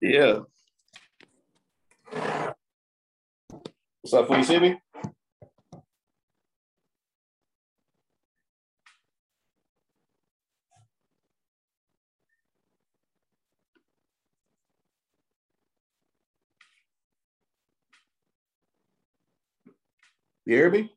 Yeah. What's up, you see me? You hear me?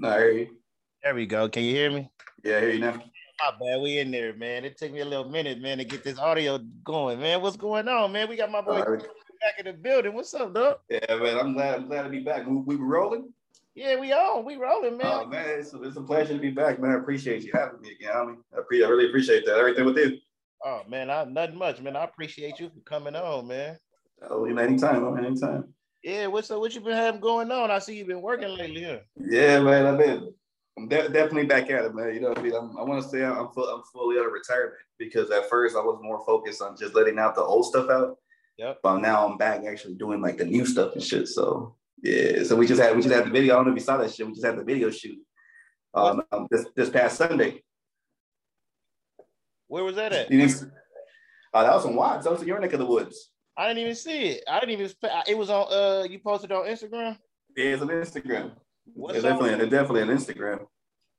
No, I hear you. There we go. Can you hear me? Yeah, I hear you now. My bad. We in there, man. It took me a little minute, man, to get this audio going, man. What's going on, man? We got my boy right. back in the building. What's up, dog? Yeah, man, I'm glad. I'm glad to be back. We, we rolling. Yeah, we on. We rolling, man. Oh man, it's, it's a pleasure to be back, man. I appreciate you having me again. I mean, I, pre- I really appreciate that. Everything with you. Oh man, I nothing much, man. I appreciate you for coming on, man. Oh, you know, anytime, man, anytime. Yeah, what's up? What you been having going on? I see you've been working lately, huh? Yeah, man, I've been. I'm de- definitely back at it, man. You know, what I mean, I'm, I want to say I'm full, I'm fully out of retirement because at first I was more focused on just letting out the old stuff out, Yep. but now I'm back actually doing like the new stuff and shit. So yeah, so we just had we just had the video. I don't know if you saw that shit. We just had the video shoot um, um, this this past Sunday. Where was that at? Uh, that was in Watts. That was in your neck of the woods. I didn't even see it. I didn't even. It was on. Uh, you posted on Instagram. Yeah, it's on Instagram. What it's definitely, it's definitely on Instagram.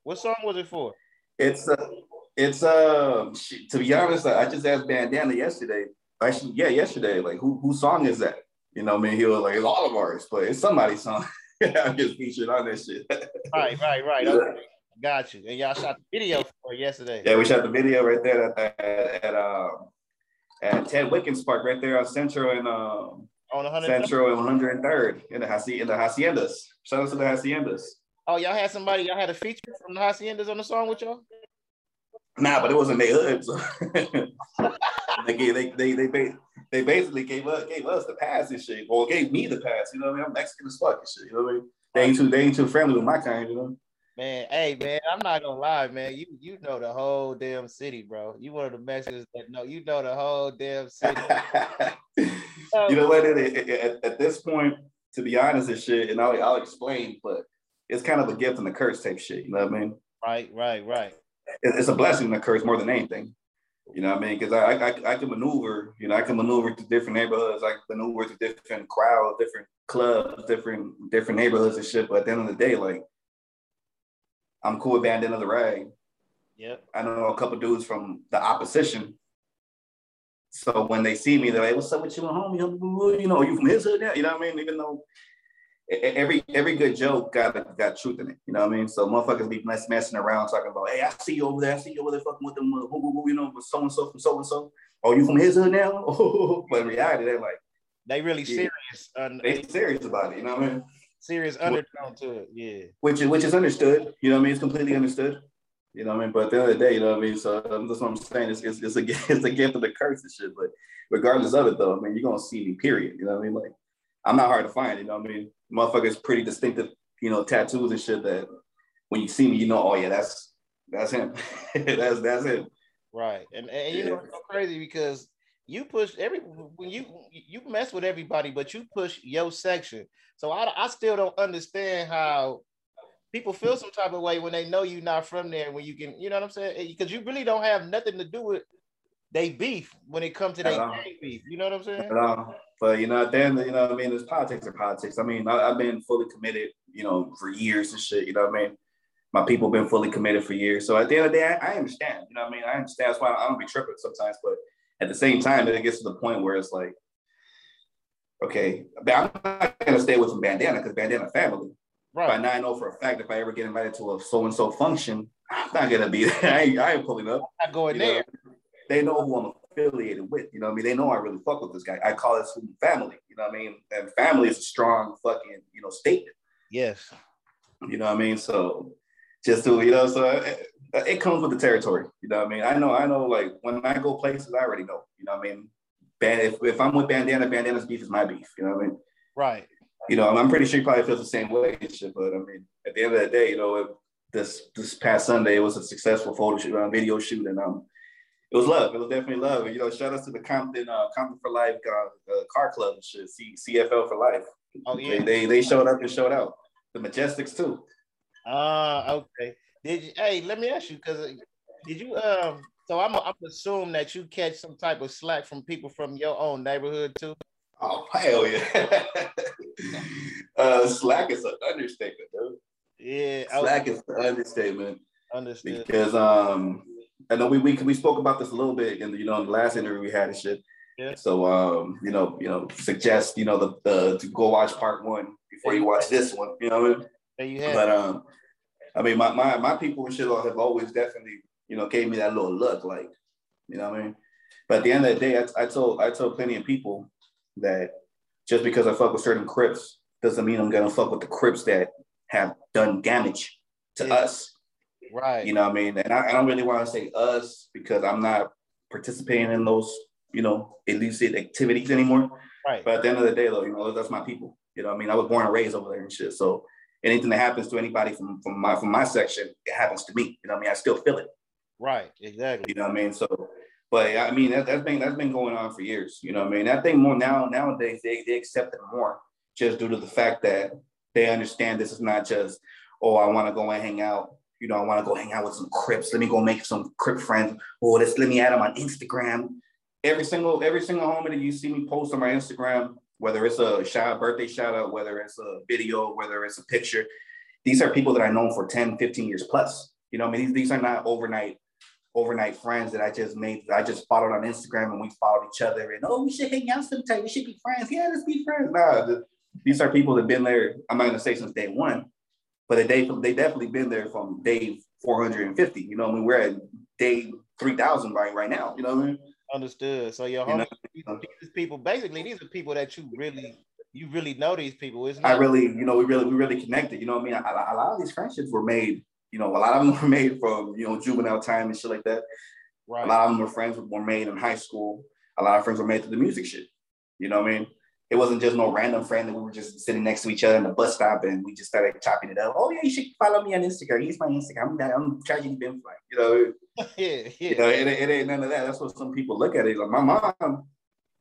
What song was it for? It's uh, it's uh, to be honest, I just asked Bandana yesterday. Actually, yeah, yesterday. Like, who whose song is that? You know, I mean, he was like, it's all of ours, but it's somebody's song. I'm just featured on this shit. Right, right, right. Yeah. Okay. Got you. And y'all shot the video for yesterday. yeah, we shot the video right there at at, at um at Ted Watkins Park, right there on Central and um On 100. Central and 103rd in the haci- in the haciendas. Shout out to the haciendas. Oh, y'all had somebody. Y'all had a feature from the Haciendas on the song with y'all. Nah, but it wasn't their hood. So they, they they they they basically gave us gave us the pass and shit, or gave me the pass. You know what I mean? I'm Mexican as fuck and shit. You know what I mean? They ain't too they ain't too friendly with my kind. You know? Man, hey man, I'm not gonna lie, man. You you know the whole damn city, bro. You one of the Mexicans that know you know the whole damn city. you know what? At, at, at this point, to be honest and shit, and I'll I'll explain, but it's kind of a gift and a curse type shit. You know what I mean? Right, right, right. it- it's a blessing and a curse more than anything. You know what I mean? Because I, I I can maneuver, you know, I can maneuver to different neighborhoods, I can maneuver to different crowds, different clubs, different different neighborhoods and shit. But at the end of the day, like I'm cool with Bandana the Rag. Yep. I know a couple dudes from the opposition. So when they see me, they're like, "What's up with you, homie? You know, you from his hood now? You know what I mean? Even though every every good joke got got truth in it. You know what I mean? So motherfuckers be mess, messing around talking about, "Hey, I see you over there. I see you over there fucking with them, uh, who, who, who, you know, with so and so from so and so. Oh, you from his hood now? but in reality, they're like They really Yeah. serious. Un- they serious about it. You know what I mean? Serious undertone to it. Yeah. Which is which is understood. You know what I mean? It's completely understood. You know what I mean? But at the end of the day, you know what I mean? So um, that's what I'm saying. It's, it's, it's a gift- it's a gift of the curse and shit. But regardless of it, though, I mean, you're gonna see me. Period. You know what I mean? Like, I'm not hard to find. You know what I mean? Motherfuckers, pretty distinctive. You know, tattoos and shit. That when you see me, you know, oh yeah, that's that's him. that's that's him. Right. And, and you know it's so crazy because you push every when you you mess with everybody, but you push your section. So I, I still don't understand how people feel some type of way when they know you're not from there. When you can, you know what I'm saying? Because you really don't have nothing to do with they beef when it comes to At their beef. You know what I'm saying? But, um, but you know, at the end, you know, what I mean, there's politics or politics. I mean, I, I've been fully committed, you know, for years and shit. You know what I mean? My people been fully committed for years. So at the end of the day, I, I understand. You know what I mean? I understand. That's why I don't be tripping sometimes. But at the same time, it gets to the point where it's like, okay, I'm not gonna stay with some bandana because bandana family. Right. But now I know for a fact if I ever get invited to a so and so function, I'm not gonna be there. I ain't, I ain't pulling up. I'm not going you there. Know? They know who I'm affiliated with. You know what I mean? They know I really fuck with this guy. I call this family. You know what I mean? And family is a strong fucking you know statement. Yes. You know what I mean? So just to you know, so it, it comes with the territory. You know what I mean? I know, I know. Like when I go places, I already know. You know what I mean? Band, if, if I'm with Bandana, Bandana's beef is my beef. You know what I mean? Right. You know, I'm pretty sure he probably feels the same way shit. But I mean, at the end of the day, you know, this this past Sunday, it was a successful photo shoot, uh, video shoot, and um, it was love. It was definitely love. And, you know, shout out to the Compton uh, Compton for Life uh, uh, car club and shit, C- CFL for life. Oh yeah, they, they, they showed up and showed out. The Majestics too. Ah, uh, okay. Did you? Hey, let me ask you because uh, did you? Um, so I'm I'm assume that you catch some type of slack from people from your own neighborhood too. Oh hell yeah! uh, slack is an understatement, dude. Yeah, slack is an understatement. Understood. Because um, I know we, we we spoke about this a little bit in the you know in the last interview we had and shit. Yeah. So um, you know, you know, suggest you know the, the to go watch part one before you watch this one. You know. There you have. But um, I mean, my my my people and shit have always definitely you know gave me that little look, like you know what I mean. But at the end of the day, I, I told I told plenty of people that just because I fuck with certain Crips doesn't mean I'm gonna fuck with the Crips that have done damage to yeah. us. Right. You know what I mean? And I, I don't really want to say us because I'm not participating in those, you know, illicit activities anymore. Right. But at the end of the day, though, you know, that's my people. You know what I mean? I was born and raised over there and shit. So anything that happens to anybody from, from my from my section, it happens to me. You know what I mean? I still feel it. Right, exactly. You know what I mean? So but I mean that, that's been that's been going on for years. You know what I mean? I think more now nowadays they, they accept it more just due to the fact that they understand this is not just, oh, I want to go and hang out you know, I want to go hang out with some Crips. Let me go make some Crip friends. Oh, or let's let me add them on Instagram. Every single every single homie that you see me post on my Instagram, whether it's a shout birthday shout out, whether it's a video, whether it's a picture, these are people that I know for 10, 15 years plus. You know, I mean, these, these are not overnight overnight friends that I just made. I just followed on Instagram and we followed each other and oh, we should hang out sometime. We should be friends. Yeah, let's be friends. Nah, the, these are people that have been there. I'm not gonna say since day one, but they they definitely been there from day 450. You know, I mean, we're at day 3,000 right right now. You know what I mean? Understood. So your homies, you know? these people, basically, these are people that you really you really know these people. It's not- I really, you know, we really we really connected. You know what I mean? A, a lot of these friendships were made. You know, a lot of them were made from you know juvenile time and shit like that. Right. A lot of them were friends were made in high school. A lot of friends were made through the music shit. You know what I mean? it wasn't just no random friend that we were just sitting next to each other in the bus stop and we just started chopping it up. Oh yeah, you should follow me on Instagram. He's my Instagram. I'm, I'm tragedy Ben Fly. You know, yeah, yeah. You know, it, it, ain't none of that. That's what some people look at it. Like my mom,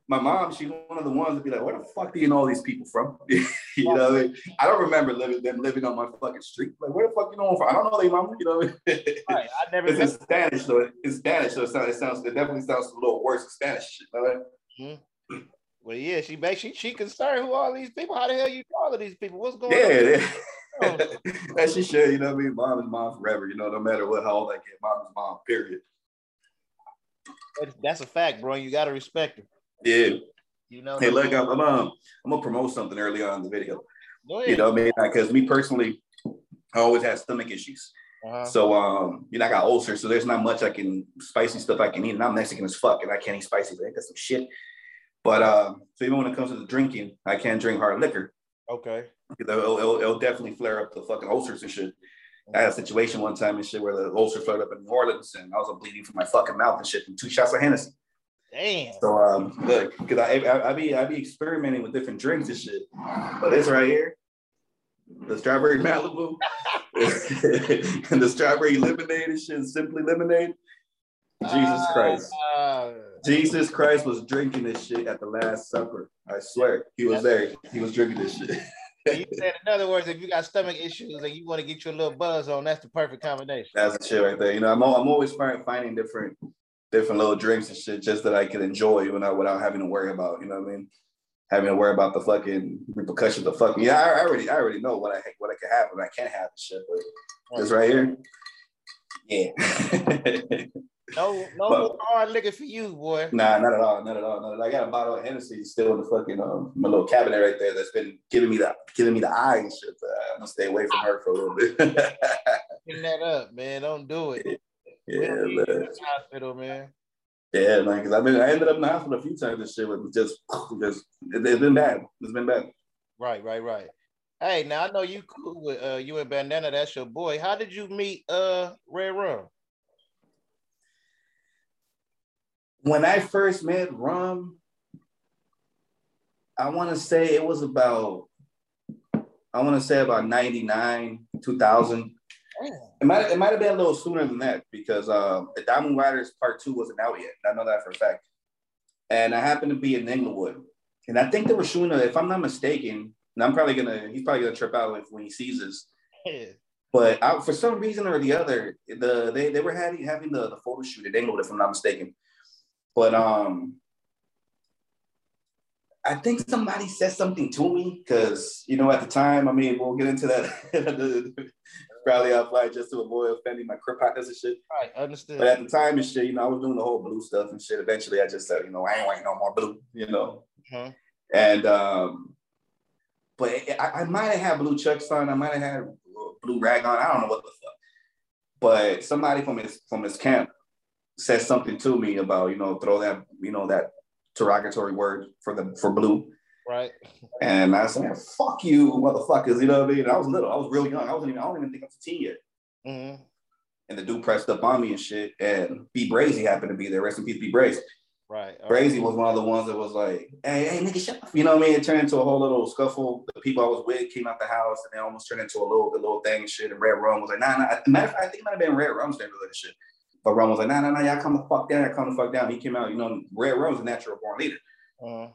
my mom, she's one of the ones to be like, where the fuck do you know all these people from? you know, I, mean? I don't remember living them living on my fucking street. Like, where the fuck you know them from? I don't know their mom. You know, right, I never. It's in Spanish, so it's Spanish, so it sounds, it sounds, it definitely sounds a little worse in Spanish. Shit, you know? mm-hmm. Well, yeah, she she she concerned who all these people. How the hell you know all these people? What's going yeah, on? Yeah, that she should. You know what I mean? Mom is mom forever. You know, no matter what how old I get, mom is mom. Period. That's a fact, bro. You gotta respect her. Yeah. You know. Hey, look, I'm, I'm um, I'm gonna promote something early on in the video. You know what I mean? Because me personally, I always had stomach issues. Uh-huh. So um, you know, I got ulcers, so there's not much I can spicy stuff I can eat. And I'm Mexican as fuck, and I can't eat spicy, but I got some shit. But um, so even when it comes to the drinking, I can't drink hard liquor. Okay. It'll, it'll, it'll, definitely flare up the fucking ulcers and shit. I had a situation one time and shit where the ulcer flared up in New Orleans and I was bleeding from my fucking mouth and shit from two shots of Hennessy. Damn. So um, look, because I, I I be I be experimenting with different drinks and shit, but this right here, the strawberry Malibu, and the strawberry lemonade and shit, simply lemonade. Jesus Christ. Uh, Jesus Christ was drinking this shit at the Last Supper. I swear. He was there. He was drinking this shit. you said, in other words, if you got stomach issues and you want to get your little buzz on, that's the perfect combination. That's the shit right there. You know, I'm, I'm always finding different different little drinks and shit just that I can enjoy without without having to worry about. You know what I mean? having to worry about the fucking repercussions of fucking. Yeah, I, I already, I already know what I what I can have and I can't have and shit. But this right here, yeah. no, no but, hard liquor for you, boy. Nah, not at all, not at all. Not at all. I got a bottle of Hennessy still in the fucking um, my little cabinet right there that's been giving me the giving me the eye and shit. But I'm gonna stay away from her for a little bit. Clean that up, man. Don't do it. Yeah, man. Hospital, man. Yeah, man, because I've been I ended up in the hospital a few times this shit with just just it, has been bad. It's been bad. Right, right, right. Hey, now I know you cool with uh you and Bandana, that's your boy. How did you meet uh Red Rum? When I first met Rum, I want to say it was about I want to say about 99, 2000. It might it might have been a little sooner than that because uh, the Diamond Riders Part Two wasn't out yet. I know that for a fact. And I happened to be in Inglewood, and I think they were shooting. If I'm not mistaken, and I'm probably gonna he's probably gonna trip out if, when he sees this. But I, for some reason or the other, the they, they were having having the, the photo shoot at Inglewood, if I'm not mistaken. But um, I think somebody said something to me because you know at the time, I mean, we'll get into that probably I applied just to avoid offending my crip partners and shit. Right, understood. But at the time and shit, you know, I was doing the whole blue stuff and shit. Eventually, I just said, you know, I ain't waiting no more blue, you know. Uh-huh. And um, but I, I might have had blue chucks on. I might have had blue rag on. I don't know what the fuck. But somebody from his from his camp said something to me about you know throw that you know that derogatory word for the for blue Right. And I said, fuck you, motherfuckers. You know what I mean? I was little. I was real young. I wasn't even, I don't even think I was a teen yet. Mm-hmm. And the dude pressed up on me and shit. And B Brazy happened to be there. Rest in peace, B Brazy. Right. Brazy right. was one of the ones that was like, hey, hey, nigga, shut up. You know what I mean? It turned into a whole little scuffle. The people I was with came out the house and they almost turned into a little, a little thing and shit. And Red Rum was like, nah, nah. Matter of fact, I think it might have been Red Rum's name like shit. But Rum was like, nah, nah, nah, y'all come the fuck down. Y'all come the fuck down. He came out, you know, Red Rum's a natural born leader. Uh-huh.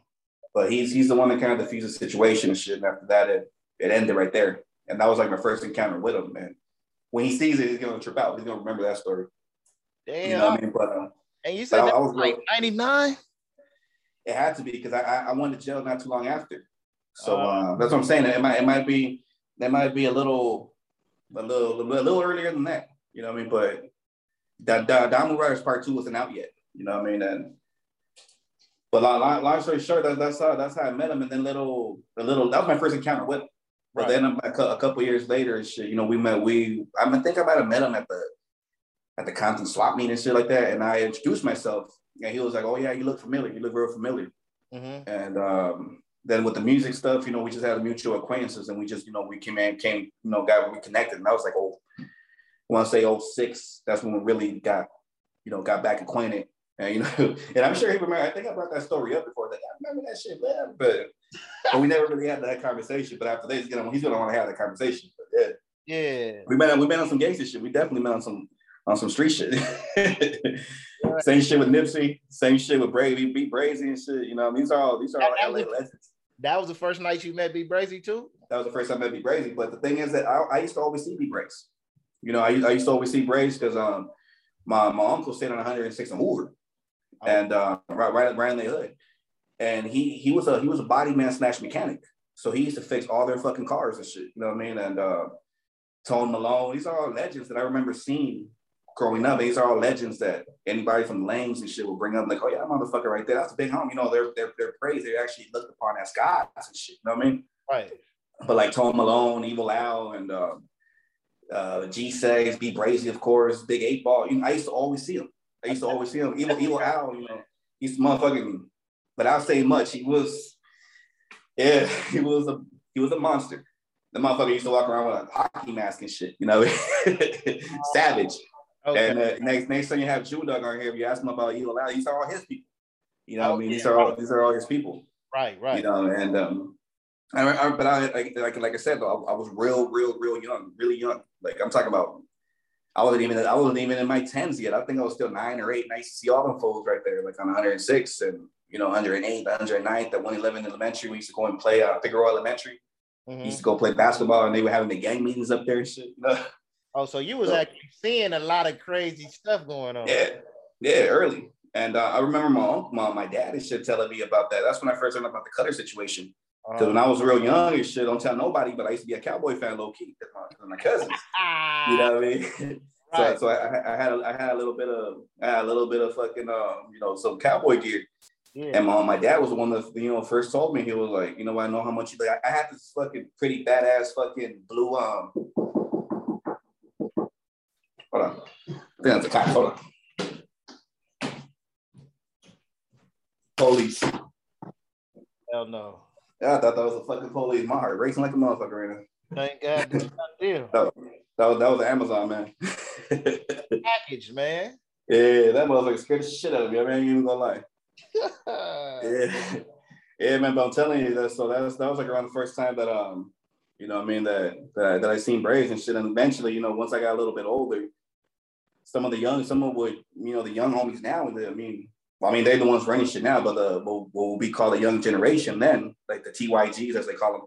But he's he's the one that kind of diffused the situation and shit. And after that, it, it ended right there. And that was like my first encounter with him, man. When he sees it, he's gonna trip out. He's gonna remember that story. Damn. You know what I mean? But uh, and you said that I, was like ninety nine. It had to be because I, I, I went to jail not too long after. So uh, uh, that's what I'm saying. It might it might be that might be a little a little a little earlier than that. You know what I mean? But that Diamond Riders Part Two wasn't out yet. You know what I mean? And but long, long story short, that, that's how that's how I met him. And then little, a little that was my first encounter with him. But right. then a, a, couple years later, shit, you know, we met. We I, mean, I think I might have met him at the at the Compton swap meet and shit like that. And I introduced myself, and he was like, "Oh yeah, you look familiar. You look real familiar." Mm-hmm. And um, then with the music stuff, you know, we just had mutual acquaintances, and we just, you know, we came in, came, you know, got reconnected. And I was like, "Oh, I want to say 06, That's when we really got, you know, got back acquainted. And you know, and I'm sure he remember. I think I brought that story up before. Like, I remember that shit, man. But, but we never really had that conversation. But after this, he's gonna he's gonna want to have that conversation. But yeah, yeah. We met we met on some gangster shit. We definitely met on some on some street shit. same shit with Nipsey. Same shit with Brady, B Brazy and shit. You know, these are all these are all that, LA legends. That was the first night you met B Brazy too. That was the first time I met B Brazy. But the thing is that I, I used to always see B Brazy. You know, I, I used to always see Brazy because um my my uncle stayed on 106 in Hoover and uh, right, right, right in the hood. And he he was a he was a body man slash mechanic. So he used to fix all their fucking cars and shit. You know what I mean? And uh, Tone Malone, these are all legends that I remember seeing growing up. These are all legends that anybody from Lanes and shit will bring up, like, oh yeah, that motherfucker right there, that's a big home. You know, they're they're they're praised. They're actually looked upon as gods and shit. You know what I mean? Right. But like Tone Malone, Evil Al, and uh, uh, G Sags, B Brazy, of course, Big Eight Ball. You know, I used to always see him. I used to always see him. Evil, evil Al, you know, he's motherfucking. Me. But I'll say much. He was, yeah, he was a he was a monster. The motherfucker used to walk around with a hockey mask and shit. You know, savage. Okay. And uh, next next time you have Jew Dog on here, if you ask him about Evil Al, these are all his people. You know, oh, I mean, yeah. these are all these are all his people. Right, right. You know, and um, I, I, but I like like like I said, though, I, I was real, real, real young, really young. Like I'm talking about I wasn't even I wasn't even in my tens yet. I think I was still nine or eight. And I used to see all them fools right there, like on 106 and you know 108, 109 at 111 elementary. We used to go and play uh, Figueroa Elementary. Mm-hmm. We used to go play basketball, and they were having the gang meetings up there and shit. Oh, so you was so, actually seeing a lot of crazy stuff going on. Yeah, yeah, early, And uh, I remember my uncle, my, my dad and shit telling me about that. That's when I first learned about the Cutter situation. Because when I was real young and shit, don't tell nobody, but I used to be a cowboy fan low key. That's my, my cousins. You know what I mean? Right. So, so I, I had a, I had a little bit of I had a little bit of fucking um you know some cowboy gear. yeah. And my, my dad was the one that you know first told me he was like you know I know how much you like I, I had this fucking pretty badass fucking blue um hold on I think that's a cop hold on police Hell no. Yeah I thought that was a fucking police my heart racing like a motherfucker right now Thank God. Deal. that, was that was Amazon man Package, man. yeah that motherfucker scared the shit out of me I mean, I ain't even gonna lie yeah, yeah, man. But I'm telling you that. So that was that was like around the first time that um, you know, I mean that that, I- that I seen braids and shit. And eventually, you know, once I got a little bit older, some of the young, some of what you know, the young homies now. I mean, I mean, they're the ones running shit now. But the what, what we call the young generation then, like the TYGs as they call them.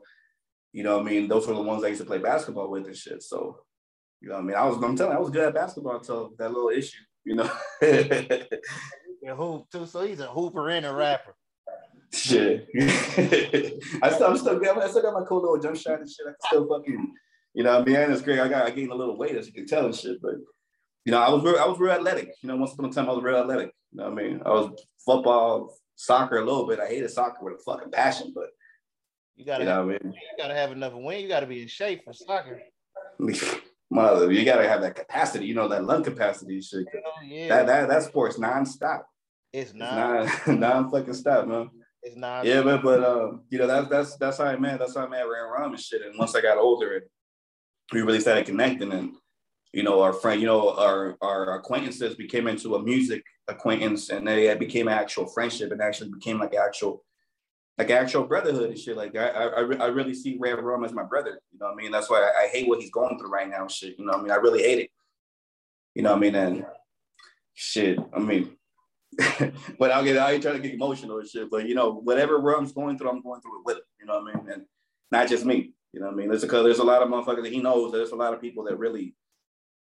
You know, what I mean, those were the ones I used to play basketball with and shit. So, you know, what I mean, I was I'm telling you, I was good at basketball until that little issue. You know. A hoop too. So he's a hooper and a rapper. Shit. I still, I'm still. I still got my cool little jump shot and shit. I can still fucking, you know, what I mean, and it's great. I got, I gained a little weight as you can tell and shit. But, you know, I was, real, I was real athletic. You know, once upon a time I was real athletic. You know what I mean? I was football, soccer a little bit. I hated soccer with a fucking passion, but You gotta you know have, I mean? you gotta have enough win. You gotta be in shape for soccer. Mother, you gotta have that capacity, you know, that lung capacity shit. Oh yeah. That that that sport's nonstop. it's It's not. non non fucking stop, man. It's not. Yeah, but but um, you know, that's that's that's how I met. That's how I met Red Rum and shit. And once I got older and we really started connecting and you know, our friend, you know, our our acquaintances became into a music acquaintance and they became actual friendship and actually became like actual like actual brotherhood and shit. Like I I, I really see Red Rum as my brother. You know what I mean? That's why I, I hate what he's going through right now shit. You know what I mean? I really hate it. You know what I mean? And shit, I mean, but I'll get I ain't trying to get emotional and shit. But you know, whatever Rum's going through, I'm going through it with him. You know what I mean? And not just me. You know what I mean? There's because there's a lot of motherfuckers that he knows. There's a lot of people that really,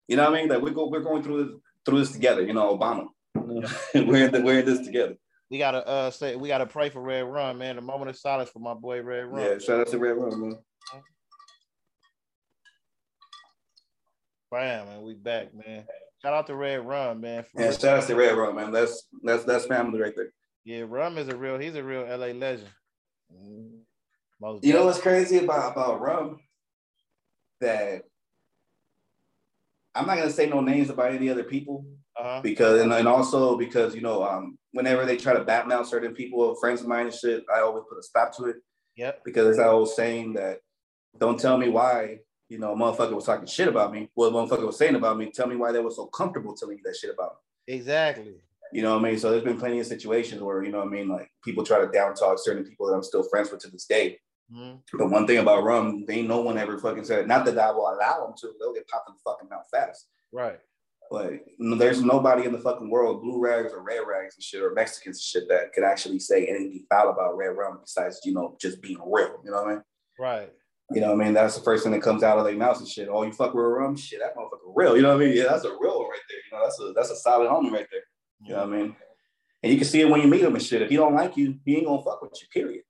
you know what I mean? Like we go we're going through this through this together. You know, Obama. we're in the, we're in this together. We gotta uh say we gotta pray for Red Rum, man. A moment of silence for my boy Red Rum. Yeah, shout out to Red Rum, man. Bam, man. We back, man. Shout out to Red Rum, man. Yeah, real. shout out to Red Rum, man. That's that's that's family right there. Yeah, Rum is a real. He's a real LA legend. Most You know what's crazy about about Rum? That I'm not gonna say no names about any other people uh-huh. because and, and also because you know um whenever they try to badmouth certain people, friends of mine and shit, I always put a stop to it Yep. because there's that old saying that don't tell me why you know a motherfucker was talking shit about me. What motherfucker was saying about me. Tell me why they were so comfortable telling you that shit about me. Exactly. You know what I mean? So there's been plenty of situations where, you know what I mean, like people try to down talk certain people that I'm still friends with to this day. Mhm. But one thing about rum, they ain't no one ever fucking said, not that I will allow them to, they'll get popped in the fucking mouth fast. Right. But there's nobody in the fucking world, blue rags or red rags and shit, or Mexicans and shit, that could actually say anything foul about red rum besides, you know, just being real. You know what I mean? Right. You know what I mean? That's the first thing that comes out of their mouths and shit. Oh, you fuck with rum? Shit, that motherfucker real. You know what I mean? Yeah, that's a real right there. You know, that's a that's a solid homie right there. You know what I mean? And you can see it when you meet him and shit. If he don't like you, he ain't gonna fuck with you, period.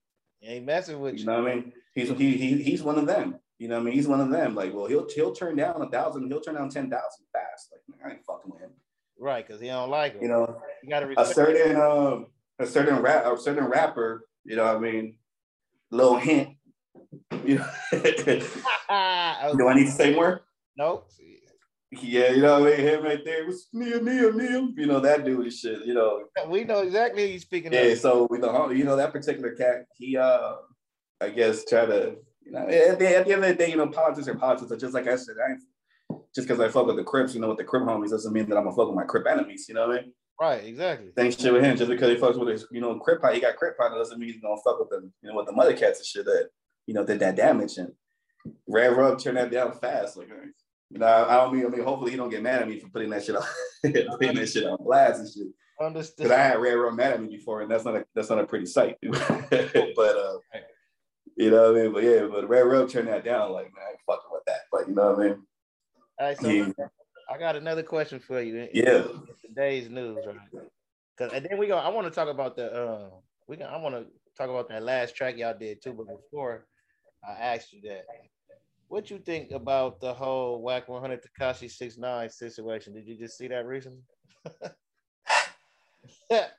He ain't messing with You you. know what I mean? He's he, he he's one of them. You know what I mean? He's one of them. Like, well, he'll he'll turn down a thousand, he'll turn down ten thousand fast. Like, man, I ain't fucking with him. Right, because he don't like him. You know, you gotta a certain um a certain rap a certain rapper, you know what I mean? Little hint. You know, do I need to say more? nope. Yeah, you know what I mean? Him right there was Neil, Neil, Neil. You know, that dude and shit, you know. We know exactly who you speaking Yeah, of. so with the you know that particular cat, he uh I guess try to you know at the, at the end of the day, you know, politics are politics. But just like I said, I ain't, just because I fuck with the Crips, you know, with the Crip homies doesn't mean that I'm gonna fuck with my Crip enemies. You know what I mean? Right, exactly. Same shit with him. Just because he fucks with his, you know, Crip pot, he got Crip pot, doesn't mean he's gonna fuck with them, you know, with the mother cats and shit that you know did that damage and Red Rum turned that down fast. Like, you know, I don't mean, I mean, hopefully he don't get mad at me for putting that shit on, putting that shit on blast and shit. Understood. Because I had Red Rum mad at me before, and that's not a that's not a pretty sight. but uh, you know what I mean. But yeah, but Red Rum turned that down. Like man, I ain't fucking with that. But you know what I mean. All right, so Yeah. I got another question for you. In- Yeah. today's news, right? Cause and then we go. I want to talk about the. Uh, we can. I want to talk about that last track y'all did too. But before I asked you that, what you think about the whole Wack 100 Tekashi 69 situation? Did you just see that recently? that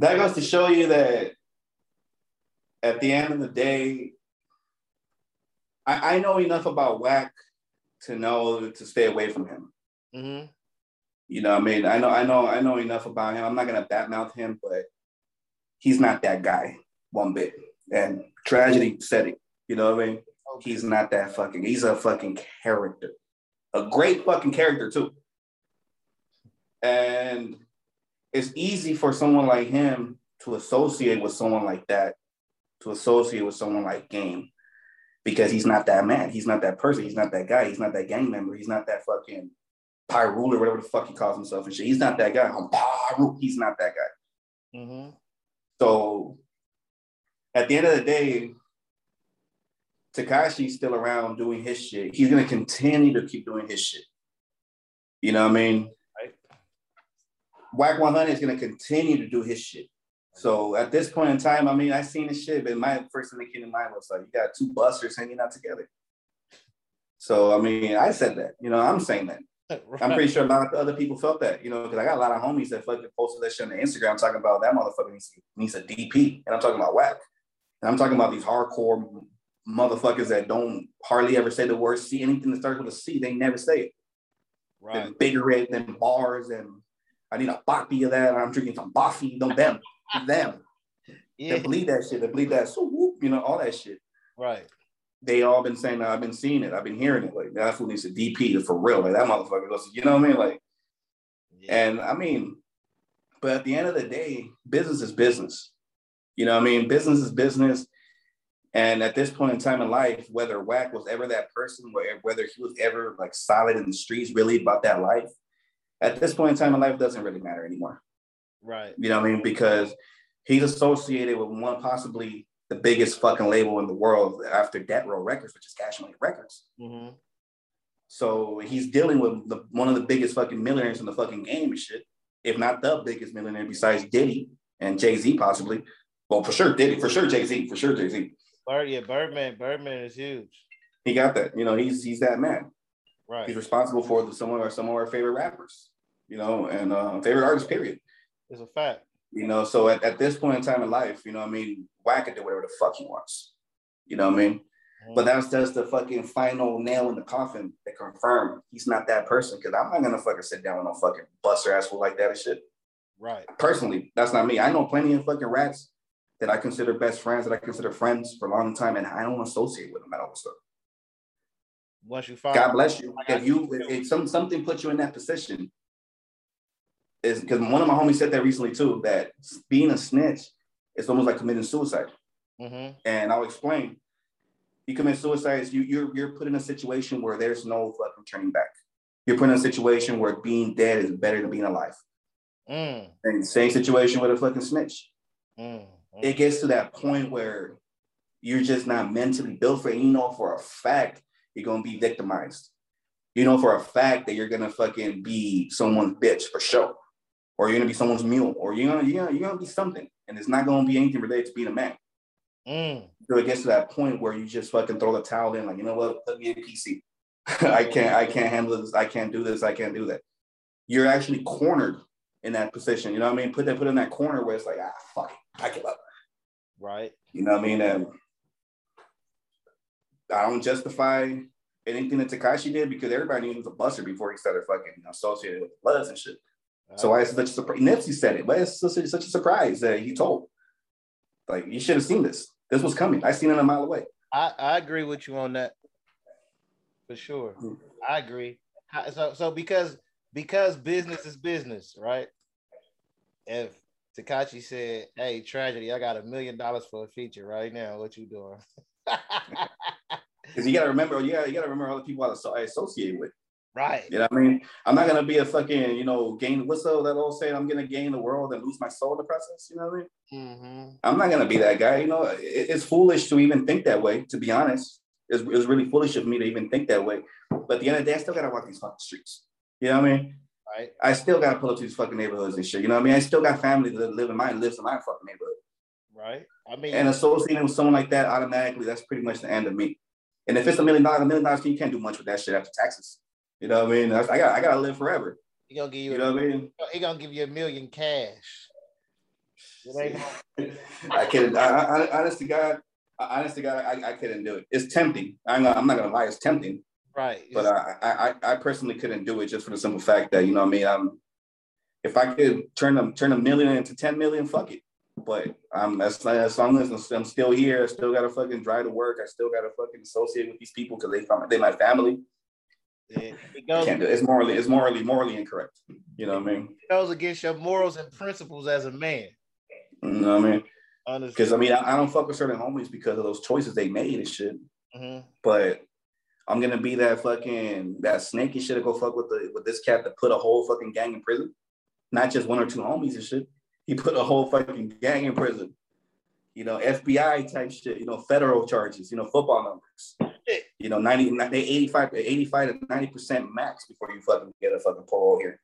goes to show you that at the end of the day, I, I know enough about Wack to know to stay away from him. Mm-hmm. You know, I mean, I know, I know, I know enough about him. I'm not gonna badmouth him, but he's not that guy one bit. And tragedy said it. You know what I mean? He's not that fucking. He's a fucking character, a great fucking character too. And it's easy for someone like him to associate with someone like that, to associate with someone like Game, because he's not that man. He's not that person. He's not that guy. He's not that gang member. He's not that fucking Pyruler, whatever the fuck he calls himself and shit. He's not that guy. He's not that guy. Mm-hmm. So at the end of the day, Tekashi's still around doing his shit. He's gonna continue to keep doing his shit. You know what I mean? Right. Wack 100 is gonna continue to do his shit. So at this point in time, I mean, I seen this shit, but my first thing that came to mind was like, you got two busters hanging out together. So I mean, I said that. You know, I'm saying that. Right. I'm pretty sure a lot of other people felt that, you know, because I got a lot of homies that fucking posted that shit on Instagram talking about that motherfucker needs, needs a DP. And I'm talking about Wack. And I'm talking about these hardcore motherfuckers that don't hardly ever say the word C. Anything that starts with a C, they never say it. Right. The bigger red than bars and I need a boppy of that. I'm drinking some boffy. Them, them, them. Yeah. They believe that shit. They believe that. So whoop, you know, all that shit. Right they all been saying that I've been seeing it. I've been hearing it. Like that fool needs a DP for real. Like that motherfucker goes, you know what I mean? Like, yeah. and I mean, but at the end of the day, business is business. You know what I mean? Business is business. And at this point in time in life, whether Wack was ever that person, whether he was ever like solid in the streets, really about that life, at this point in time in life, doesn't really matter anymore. Right. You know what I mean? Because he's associated with one possibly the biggest fucking label in the world after Death Row Records, which is Cash Money Records. Mm-hmm. So he's dealing with the, one of the biggest fucking millionaires in the fucking game and shit, if not the biggest millionaire besides Diddy and Jay Z possibly. Well, for sure Diddy, for sure Jay Z, for sure Jay Z. Bird, yeah, Birdman, Birdman is huge. He got that. You know, he's he's that man. Right. He's responsible for the, some of our some of our favorite rappers. You know, and uh, favorite artists. Period. It's a fact. You know, so at, at this point in time in life, you know, I mean, Wack can do whatever the fuck he wants. You know what I mean? Mm-hmm. But that's just the fucking final nail in the coffin that confirm he's not that person. Cause I'm not gonna fucking sit down with no fucking buster asshole like that and shit. Right. Personally, that's not me. I know plenty of fucking rats that I consider best friends, that I consider friends for a long time, and I don't associate with them at all. So once you find God bless you. If you if, if some something puts you in that position, is because one of my homies said that recently too, that being a snitch is almost like committing suicide. Mm-hmm. And I'll explain. You commit suicide, you, you're you're put in a situation where there's no fucking turning back. You're put in a situation where being dead is better than being alive. Mm. And same situation with a fucking snitch. Mm. It gets to that point where you're just not mentally built for it. You know for a fact you're gonna be victimized. You know for a fact that you're gonna fucking be someone's bitch for sure or you're gonna be someone's mule, or you're gonna you're gonna, you're gonna be something, and it's not gonna be anything related to being a man. Mm. So it gets to that point where you just fucking throw the towel in, like you know what, put me in PC. I can't I can't handle this. I can't do this. I can't do that. You're actually cornered in that position. You know what I mean? Put that put in that corner where it's like ah fuck, it, I give up. Right. You know what I mean? And I don't justify anything that Tekashi did because everybody knew he was a buster before he started fucking associated with the Bloods and shit. So why is such a surprise? Nipsey said it, but it's such a, such a surprise that he told. Like you should have seen this. This was coming. I seen it a mile away. I, I agree with you on that for sure. Mm-hmm. I agree. So so because because business is business, right? If Tekashi said, "Hey, tragedy, I got a million dollars for a feature right now. What you doing?" Because you gotta remember, you gotta, you gotta remember all the people I associate with. Right. You know what I mean? I'm not gonna be a fucking, you know, gain what's that old saying? I'm gonna gain the world and lose my soul in the process. You know what I mean? Mm-hmm. I'm not gonna be that guy. You know, it, it's foolish to even think that way. To be honest, it's, it's really foolish of me to even think that way. But at the end of the day, I still gotta walk these fucking streets. You know what I mean? Right. I still gotta pull up to these fucking neighborhoods and shit. You know what I mean? I still got family that live in mine, lives in my fucking neighborhood. Right. I mean, And associating with someone like that automatically, that's pretty much the end of me. And if it's a million dollars, a million dollars, you can't do much with that shit after taxes. You know what I mean? That's, I got I gotta live forever. he gonna give you, You know what I mean? he gonna give you a million cash. It ain't gonna- I couldn't. I, I, honest to God, I- honest to God, I, I couldn't do it. It's tempting. I'm not, I'm not gonna lie. It's tempting, right. but I, I I personally couldn't do it just for the simple fact that you know what I mean. I'm if I could turn them turn a million into ten million, fuck it. But I'm as, as long as I'm still here, I still gotta fucking drive to work. I still gotta fucking associate with these people because they they my family. it, it goes, can't do it. It's morally it's morally morally incorrect. You know what I mean? it goes against your morals and principles as a man. You know what I mean? Because I mean I, I don't fuck with certain homies because of those choices they made and shit. Mhm. but I'm gonna be that fucking that snake and shit to go fuck with the with this cat that put a whole fucking gang in prison, not just one or two homies and shit. He put a whole fucking gang in prison. You know, FBI type shit. You know, federal charges. You know, football numbers. You know, 90, they 85, 85 to 90 percent max before you fucking get a fucking parole here.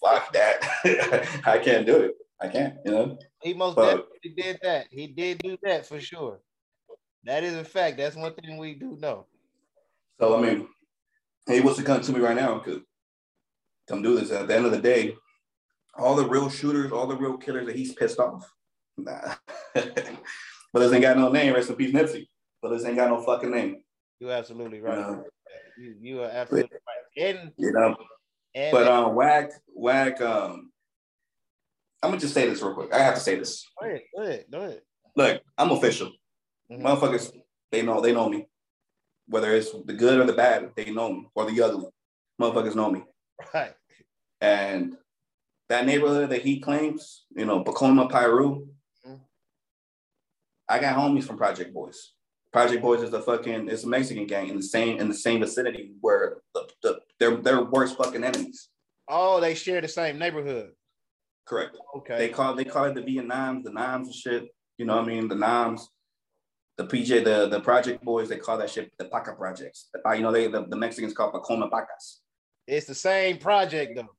Fuck that. I can't do it. I can't. You know. He most But- definitely did that. He did do that for sure. That is a fact. That's one thing we do know. So I mean, he wants to come to me right now because come do this. At the end of the day, all the real shooters, all the real killers that he's pissed off. Nah. but this ain't got no name. Rest in peace, Nipsey. But this ain't got no fucking name. You're absolutely You right. know, You, you are absolutely right. And you know? and But um, Wack, Wack. Um, I'm gonna just say this real quick. I have to say this. go ahead, go ahead, go ahead. Look, I'm official. Mhm. Motherfuckers, they know they know me. Whether it's the good or the bad, they know me, or the ugly. Motherfuckers know me. Right. And that neighborhood that he claims, you know, Pacoima Pyru, Mhm. I got homies from Project Boys. Project Boys is a fucking it's a Mexican gang in the same in the same vicinity where the, the they're they're worst fucking enemies. Oh, they share the same neighborhood. Correct. Okay. They call they call it the Vietnams, the Noms and shit. You know what I mean? The Noms, the PJ, the the Project Boys, they call that shit the Paca projects. The, you know, they the, the Mexicans call Pacoima Pacas. it's the same project though.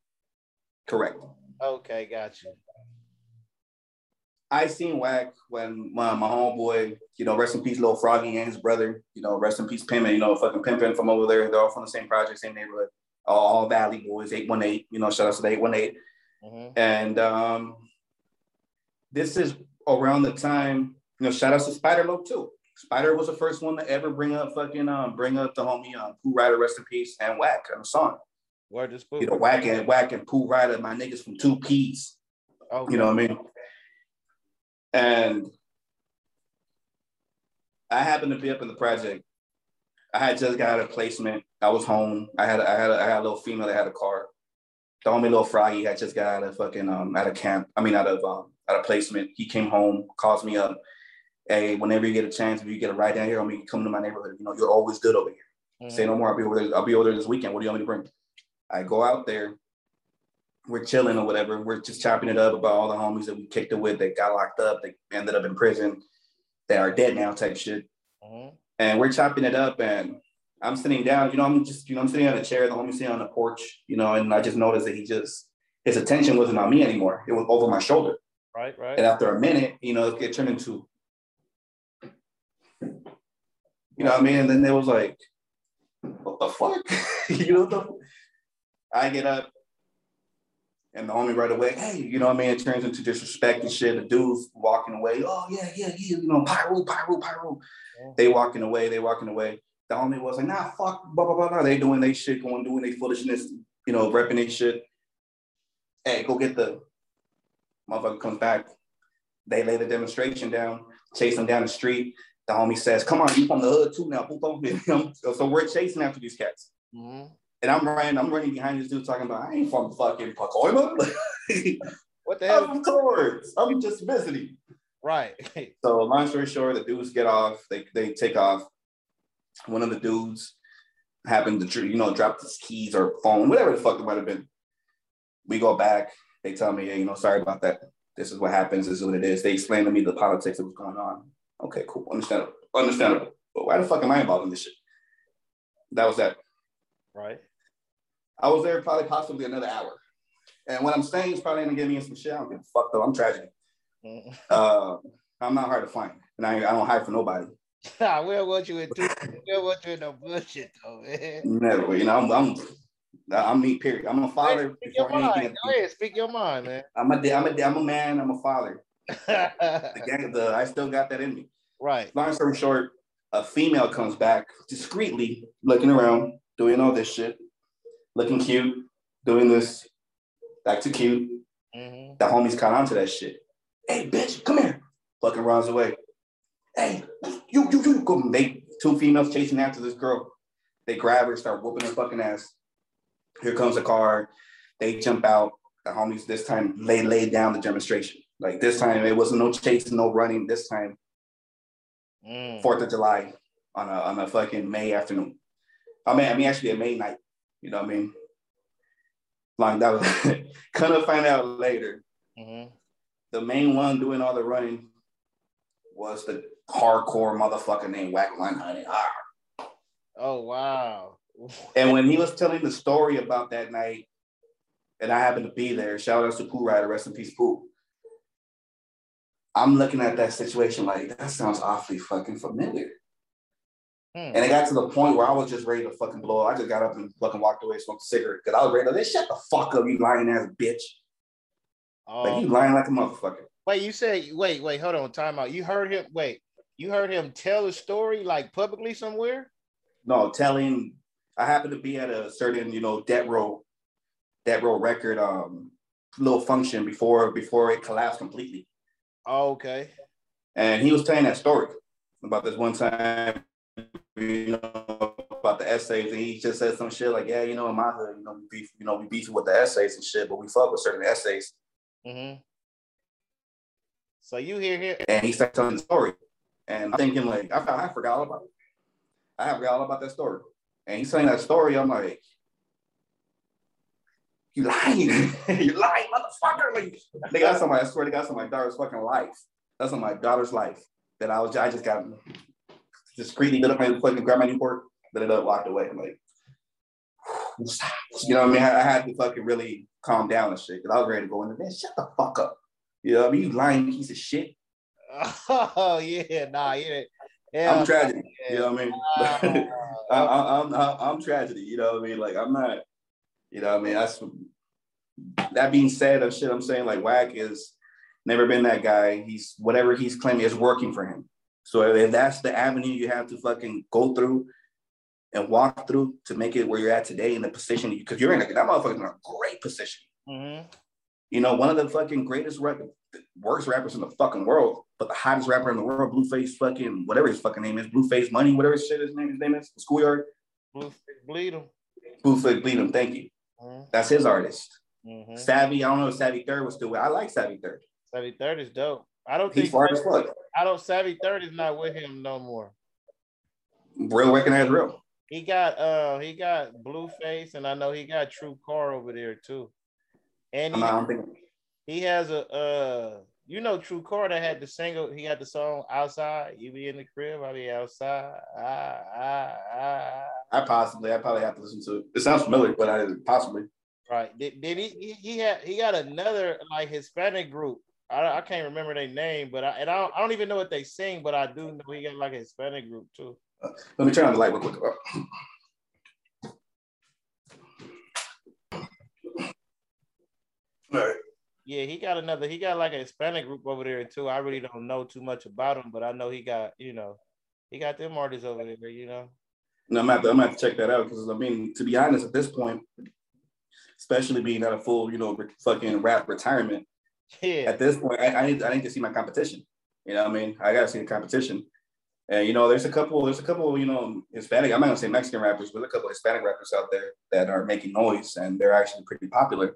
Correct. Okay, got you. I seen Wack when my, my homeboy, you know, rest in peace, little Froggy and his brother, you know, rest in peace, Pimpin', you know, fucking Pimpin' from over there. They're all from the same project, same neighborhood, all, all Valley boys, 818, you know, shout out to the 818. Mhm. And um, this is around the time, you know, shout out to Spider Loc too. Spider was the first one to ever bring up fucking um, bring up the homie um, Pooh Rider, rest in peace, and Wack on the song. Word to spook. You know, Wack and Wack and Pooh Rider, my niggas from Two Keys. okay. You know what I mean? And I happened to be up in the project. I had just got a placement. I was home. I had a, I had a, I had a little female that had a car. The homie little Froggy had just got out of fucking um out of camp. I mean out of um out of placement. He came home, calls me up. Hey, whenever you get a chance, if you get a ride down here, I mean come to my neighborhood. You know, you're always good over here. Mhm. Say no more. I'll be over there. I'll be over there this weekend. What do you want me to bring? I go out there. We're chilling or whatever. We're just chopping it up about all the homies that we kicked it with that got locked up, that ended up in prison, that are dead now, type shit. Mhm. And we're chopping it up, and I'm sitting down. You know, I'm just, you know, I'm sitting on a chair. The homie's sitting on the porch. You know, and I just noticed that he just his attention wasn't on me anymore. It was over my shoulder. Right, right. And after a minute, you know, it turned into, you know what I mean? And then there was like, what the fuck? you know what the I get up and the homie right away, hey, you know what I mean? It turns into disrespect and shit. The dudes walking away, oh yeah, yeah, yeah, you know, pyro, pyro, pyro. Yeah. They walking away, they walking away. The homie was like, nah, fuck, blah, blah, blah, blah. They doing they shit, going, doing they foolishness, you know, repping they shit. Hey, go get the motherfucker comes back. They lay the demonstration down, chase them down the street. The homie says, come on, you from the hood too now. Boop. so we're chasing after these cats. Mhm. And I'm running, I'm running behind this dude talking about, I ain't from fucking Pacoima. What the hell? I'm towards. I'm just visiting. Right. So long story short, the dudes get off, they they take off. One of the dudes happened to, you know, drop his keys or phone, whatever the fuck it might have been. We go back, they tell me, hey, you know, sorry about that. This is what happens, this is what it is. They explain to me the politics that was going on. Okay, cool, understandable, understandable. But why the fuck am I involved in this shit? That was that. right. I was there probably possibly another hour. And what I'm saying is probably gonna get me in some shit. I don't give a fuck though. I'm tragedy. Mm. Uh, I'm not hard to find, and I, I don't hide for nobody. I will want you in two. We don't want you in no bullshit though, man. Never, you know. I'm, I'm, I'm me. Period. I'm a father. Speak your mind. Go ahead, speak your mind, man. I'm a, I'm a, I'm a man. I'm a father. The gang, the, I still got that in me. Right. Long story short, a female comes back discreetly, looking around, doing all this shit, looking cute, doing this, acting cute. hmm The homies caught on to that shit. Hey, bitch, come here. Fucking runs away. Hey, you, you, you. Go. They two females chasing after this girl. They grab her, start whooping her fucking ass. Here comes a car. They jump out. The homies this time lay laid down the demonstration. Like this time, it wasn't no chasing, no running. This time, Mm. Fourth of July on a on a fucking May afternoon. I mean, I mean actually a May night. You know what I mean? Like that was kind of find out later. Mhm. The main one doing all the running was the hardcore motherfucker named Wack 100. Ah. Oh wow. And when he was telling the story about that night, and I happened to be there, shout out to Pooh Rider, rest in peace, Pooh. I'm looking at that situation like that sounds awfully fucking familiar. Hmm. And it got to the point where I was just ready to fucking blow. up. I just got up and fucking walked away, smoked a cigarette. Cause I was ready to this shut the fuck up, you lying ass bitch. Like Oh, you lying like a motherfucker. wait, you say wait, wait, hold on, time out. You heard him wait, you heard him tell a story like publicly somewhere? No, telling I happened to be at a certain, you know, Death Row, Death Row record um little function before before it collapsed completely. Oh, okay. And he was telling that story about this one time, you know, about the essays, and he just said some shit like, "Yeah, you know, in my hood, you know, we beef, you know, we beef with the essays and shit, but we fuck with certain essays." Mm-hmm. So you hear him And he started telling the story, and I'm thinking like, I, I forgot all about it. I forgot all about that story. And he's telling that story, I'm like, "You lying? you lying, motherfucker!" Like they got somebody. I swear, they got some of my daughter's fucking life. That's on my daughter's life that I was. I just got discreetly lit up my fucking grab my new Newport, lit it up, walked away. I'm like. You know what I mean? I, I had to fucking really calm down and shit because I was ready to go in there. Man, shut the fuck up. You know what I mean? You lying piece of shit. Oh yeah, nah, yeah. Yeah. I'm tragedy. You know what I mean? Uh, I, I'm, I'm I'm tragedy. You know what I mean? Like I'm not. You know what I mean? That's that being said. Of shit, I'm saying like Wack is never been that guy. He's whatever he's claiming is working for him. So if that's the avenue you have to fucking go through and walk through to make it where you're at today in the position, because you're in a, that motherfucker's in a great position. mhm. You know, one of the fucking greatest rap, worst rappers in the fucking world, but the hottest rapper in the world, Blueface fucking whatever his fucking name is, Blueface Money, whatever his shit his name, his name is, Schoolyard, Blue bleed him. Blueface Bleedem. Thank you. Mhm. That's his artist. Mhm. Savvy, I don't know if Savvy Third was still with. I like Savvy Third. Savvy Third is dope. I don't He's think far as fuck. I don't Savvy Third is not with him no more. Real recognize real. He got uh he got Blueface and I know he got True Car over there too. And he, I don't think. he has a uh you know True Car that had the single he had the song outside you be in the crib I be outside ah, ah, ah. I possibly, I probably have to listen to it. It sounds familiar, but I possibly. right Did, then he, he had he got another like Hispanic group I, I can't remember their name but I and I don't, I don't even know what they sing but I do know he got like a Hispanic group too Let me turn on the light real quick. All right. Yeah, he got another. He got like a Hispanic group over there too. I really don't know too much about him, but I know he got you know, he got them artists over there. You know. No, I'm gonna have to, I'm gonna have to check that out because I mean, to be honest, at this point, especially being at a full, you know, fucking rap retirement, Yeah. at this point, I, I need I need to see my competition. You know, what I mean, I gotta see the competition. And you know, there's a couple, there's a couple, you know, Hispanic. I'm not gonna say Mexican rappers, but a couple Hispanic rappers out there that are making noise, and they're actually pretty popular.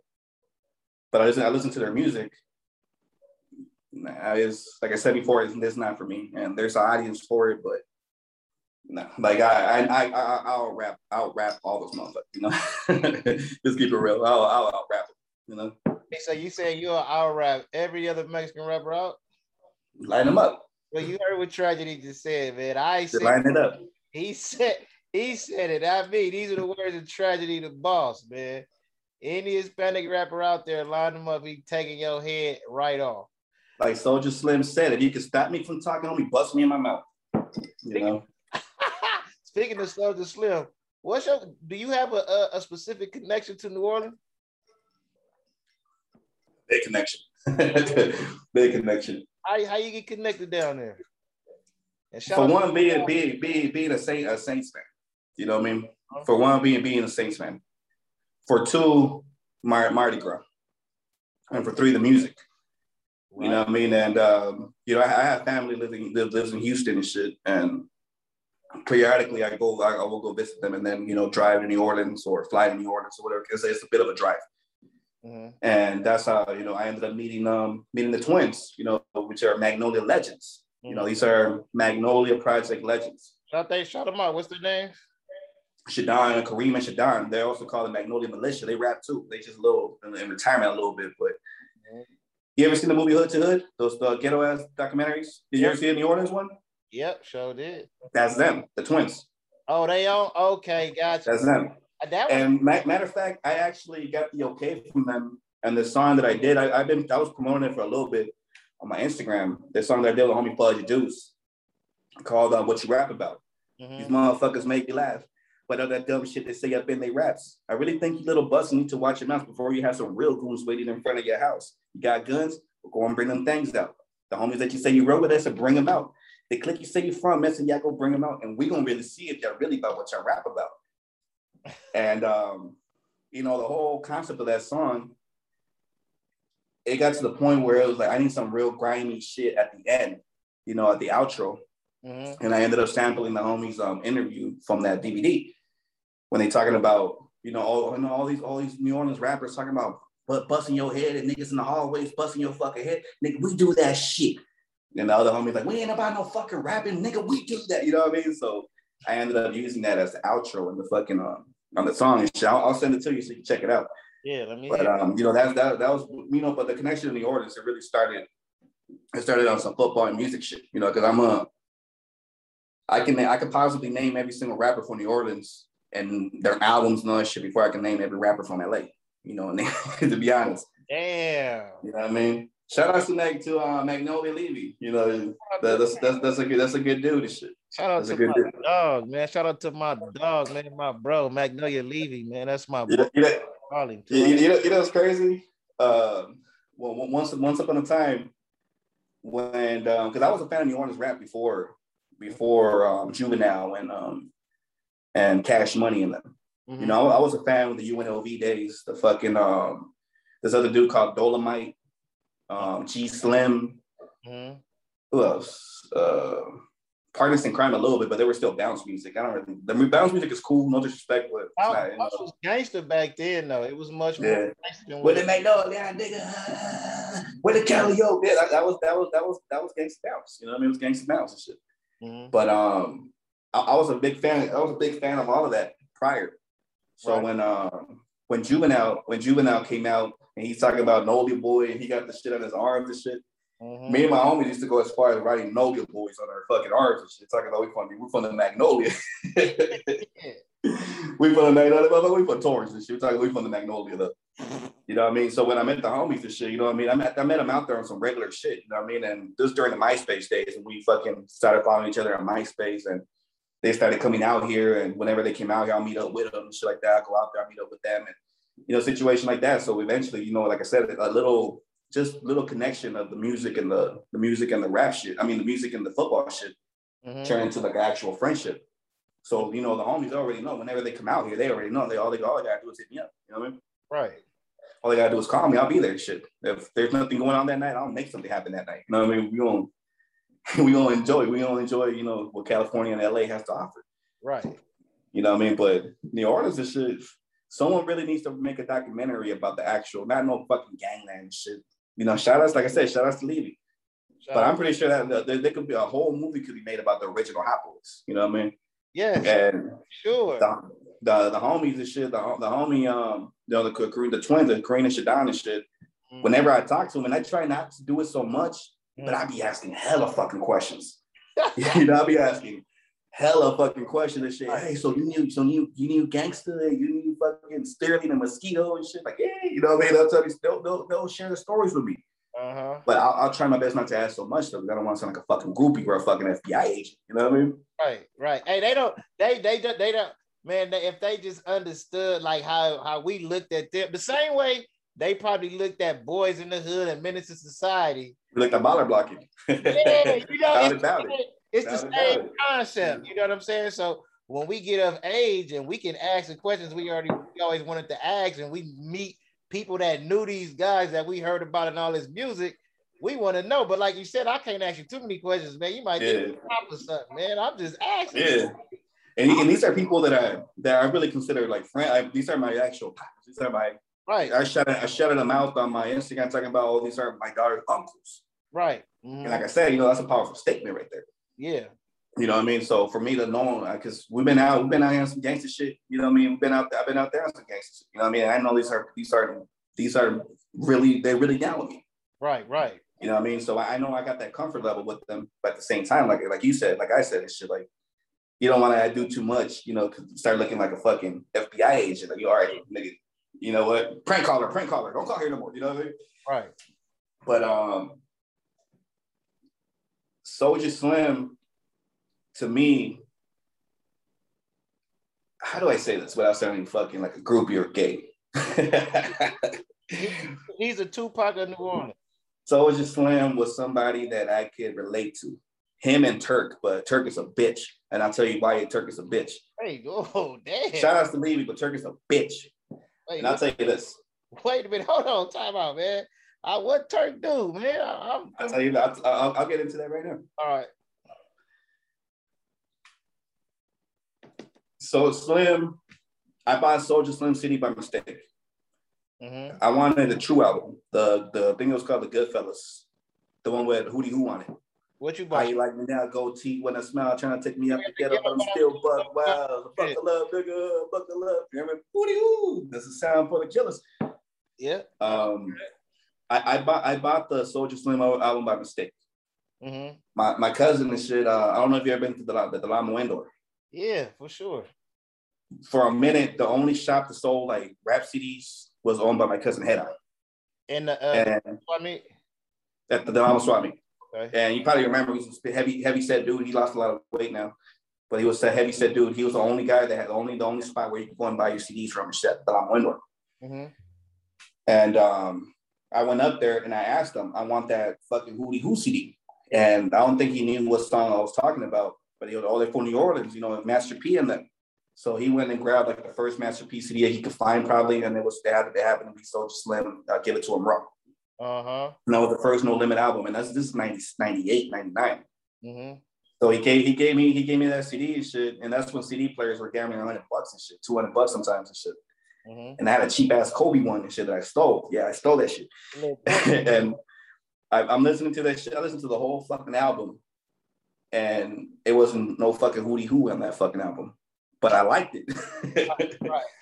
But I listen, I listen to their music. Nah, is like I said before, it's, it's not for me, and there's an audience for it, but no, like I, I, I, I'll rap, I'll rap all those motherfuckers, you know. Just keep it real. I'll, I'll, I'll rap it, you know. So you saying you'll out rap every other Mexican rapper out? Line them up, Well, you heard what Tragedy just said, man. I said line it up. he said he said it. I mean, these are the words of Tragedy, the boss, man. Any Hispanic rapper out there, line them up, he taking your head right off. Like Soulja Slim said, if you can stop me from talking, homie, bust me in my mouth. You know. Speaking of Soulja Slim, what's your? Do you have a, a, a specific connection to New Orleans? Big connection. Big connection. How, how you get connected down there? For one, being being being being a saint a Saints fan. You know what I mean? Uh-huh. For one, being being a Saints fan. For two, Mar- Mardi Gras. And for three, the music. Right. You know what I mean? And um, you know, I, I have family living lives, lives in Houston and shit. And periodically I go, I, I, will go visit them and then, you know, drive to New Orleans or fly to New Orleans or whatever, because it's a bit of a drive. Mm-hmm. And that's how, you know, I ended up meeting um meeting the twins, you know, which are Magnolia legends. Mm-hmm. You know, mm-hmm. these are Magnolia Project legends. Shout they shout them out. What's their names? Shadan and Kareem and Shadon, They're also called the Magnolia Militia. They rap too. They just a little in retirement a little bit. But you ever seen the movie Hood to Hood? Those uh, ghetto ass documentaries? Did you ever see the New Orleans one? Yep, sure did. That's them, the twins. Oh, they own. Okay, gotcha. That's them. Uh, that and matter of fact, I actually got the okay from them. And the song that I did, I, have been I was promoting it for a little bit on my Instagram. The song that I did with homie Fudge Deuce called uh, "What You Rap About." Mm-hmm. These motherfuckers make me laugh. But all that dumb shit they say up in their raps. I really think you little bust need to watch your mouth before you have some real goons waiting in front of your house. You got guns? Go and bring them things out. The homies that you say you wrote with us, bring them out. The click you say you from, messing y'all go bring them out, and we gonna really see if y'all really about what y'all rap about. and um, you know, the whole concept of that song, it got to the point where it was like I need some real grimy shit at the end, you know, at the outro. Mm-hmm. And I ended up sampling the homies um interview from that DVD when they talking about, you know, all, you know, all these all these New Orleans rappers talking about but busting your head and niggas in the hallways busting your fucking head. Nigga, we do that shit. And the other homie's like, we ain't about no fucking rapping, nigga. We do that. You know what I mean? So I ended up using that as the outro in the fucking um on the song and shit. I'll, I'll, send it to you so you can check it out. Yeah, let me. But um, you know, that's that that was you know, but the connection in the audience it really started. It started on some football and music shit, you know, because I'm a. I can I could possibly name every single rapper from New Orleans and their albums and all that shit before I can name every rapper from LA. You know, and to be honest. Damn. You know what I mean? Shout out to Meg to uh, Magnolia Levy. You know, that, that's that's that's a good that's a good dude and shit. Shout out that's to my dude. dog, man. Shout out to my dog, man, my bro, Magnolia Levy, man. That's my bro. You know, you, you, know, you know what's crazy? Uh, well, once once upon a time, when because um, I was a fan of New Orleans rap before before um, Juvenile and um and Cash Money in them. Mm-hmm. You know, I, I was a fan with the UNLV days. The fucking um, this other dude called Dolomite um, G Slim. Mm-hmm. Who else? Uh, Partners in Crime a little bit, but they were still bounce music. I don't really. The bounce music is cool, no disrespect, but bounce, was gangster back then, though. It was much yeah. more gangster. What it make no, yeah, nigga. Where the Cali yo? Yeah, that, that, was that was that was that was gangster bounce. You know what I mean? It was gangster bounce and shit. Mm-hmm. But um, I, I, was a big fan. I was a big fan of all of that prior. So right. when um when Juvenile when Juvenile came out, and he's talking about Nolly Boy, and he got the shit on his arms and shit. Mm-hmm. Me and my homies used to go as far as writing Nolly Boys on our fucking arms and shit, talking about we from the, we from the Magnolia. we from the Magnolia, but we from Torrance and shit. We're talking we from the Magnolia though. You know what I mean? So when I met the homies and shit, you know what I mean? I met I met them out there on some regular shit, you know what I mean? And this during the MySpace days, and we fucking started following each other on MySpace and they started coming out here and whenever they came out here, I'll meet up with them and shit like that. I go out there, I meet up with them and you know, situation like that. So eventually, you know, like I said, a little just little connection of the music and the the music and the rap shit. I mean, the music and the football shit mm-hmm. turn into like actual friendship. So you know, the homies already know. Whenever they come out here, they already know. They all they all they gotta do is hit me up. You know what I mean? Right. All they gotta do is call me. I'll be there. Shit. If there's nothing going on that night, I'll make something happen that night. You know what I mean? We gonna we gonna enjoy. We gonna enjoy. You know what California and LA has to offer. Right. You know what I mean? But New Orleans is shit someone really needs to make a documentary about the actual, not no fucking gangland shit. You know, shout outs, like I said, shout outs to Levy. Shout but I'm pretty sure that there, there, could be a whole movie could be made about the original Hot Boys. You know what I mean? Yeah. And sure. The, the, the homies and shit, the, the homie, um, you know, the, the twins, the Kareem and Shadan and shit. Mm-hmm. Whenever I talk to them, and I try not to do it so much. But I be asking hella fucking questions. you know, I be asking hella fucking question and shit. Hey, so you knew, so you you knew gangster, you knew fucking Sterling and mosquito and shit. Like, yeah, you know what I mean? They'll tell me, they'll, they'll, they'll share the stories with me. Uh-huh. But I'll, I'll, try my best not to ask so much though, because I don't want to sound like a fucking groupie or a fucking FBI agent. You know what I mean? Right, right. Hey, they don't, they, they, they, they don't, man. They, if they just understood like how how we looked at them, the same way they probably looked at boys in the hood and menace to society. Looked at baller blocking. yeah, you know, it's, it. it's the same concept. You know what I'm saying? So when we get of age and we can ask the questions we already we always wanted to ask, and we meet people that knew these guys that we heard about in all this music, we want to know. But like you said, I can't ask you too many questions, man. You might yeah. get a or something, man. I'm just asking. Yeah. And, and these are people that I that I really consider like friend. these are my actual These are my right. I shut I shut them out on my Instagram talking about all oh, these are my daughter's uncles. Right. Mm-hmm. And like I said, you know, that's a powerful statement right there. Yeah. You know what I mean? So for me to know, because we've been out, we've been out here on some gangster shit. You know what I mean? We've been out there, I've been out there on some gangster shit. You know what I mean? I know these are these are these are really they're really down with me. Right, right. You know what I mean? So I know I got that comfort level with them, but at the same time, like like you said, like I said, it's shit like you don't want to do too much, you know, start looking like a fucking FBI agent. Like you all right, nigga, you know what? Prank caller, prank caller. Don't call here no more. You know what I mean? Right. But um Soulja Slim to me, how do I say this without sounding fucking like a groupie or gay? He's a Tupac of New Orleans. Soulja Slim was somebody that I could relate to. Him and Turk, but Turk is a bitch. And I'll tell you why Turk is a bitch. Hey, oh damn. Shout out to Levy, but Turk is a bitch. Wait, and I'll tell you this. Wait a minute, hold on, time out, man. I, what Turk do, man? I, am I'll tell you, I'll, I'll, I'll get into that right now. All right. So Slim, I bought Soulja Slim City by mistake. Mm-hmm. I wanted a true album. The the thing was called the Goodfellas, the one with Hootie Who on it. What you buy? How you like me now? Goatee when I smile, trying to take me up to get up, but I'm still buck wild. Buckle up, nigga, buckle up. You remember Hootie Who? That's a sound for the killers. Yeah. Um, I, I bought I bought the Soulja Slim album by mistake. Mm-hmm. My my cousin and shit. Uh, I don't know if you ever been to the the, the Lama Window. Yeah, for sure. For a minute, the only shop that sold like rap CDs was owned by my cousin Head And the uh, and Swami? At the Delama Swami. Okay. And you probably remember he was a heavy, heavy set dude. He lost a lot of weight now. But he was a heavy set dude. He was the only guy that had the only the only spot where you could go and buy your CDs from at the Lama Window. Mm-hmm. And um, I went up there and I asked him, I want that fucking Hootie Who CD. And I don't think he knew what song I was talking about, but he was all there for New Orleans, you know, Master P and them. So he went and grabbed like the first Master P CD he could find probably, and it was they had they happened to be Soulja Slim. Uh, give it to him raw. Uh huh. And that was the first No Limit album, and that's this is 90, 98, 99. Mm-hmm. So he gave he gave me he gave me that CD and shit, and that's when CD players were gambling 100 bucks and shit, 200 bucks sometimes and shit. Mm-hmm. And I had a cheap ass Coby one and shit that I stole. Yeah, I stole that shit. and I, am listening to that shit. I listened to the whole fucking album, and it wasn't no fucking Hootie Who on that fucking album but I liked it. right.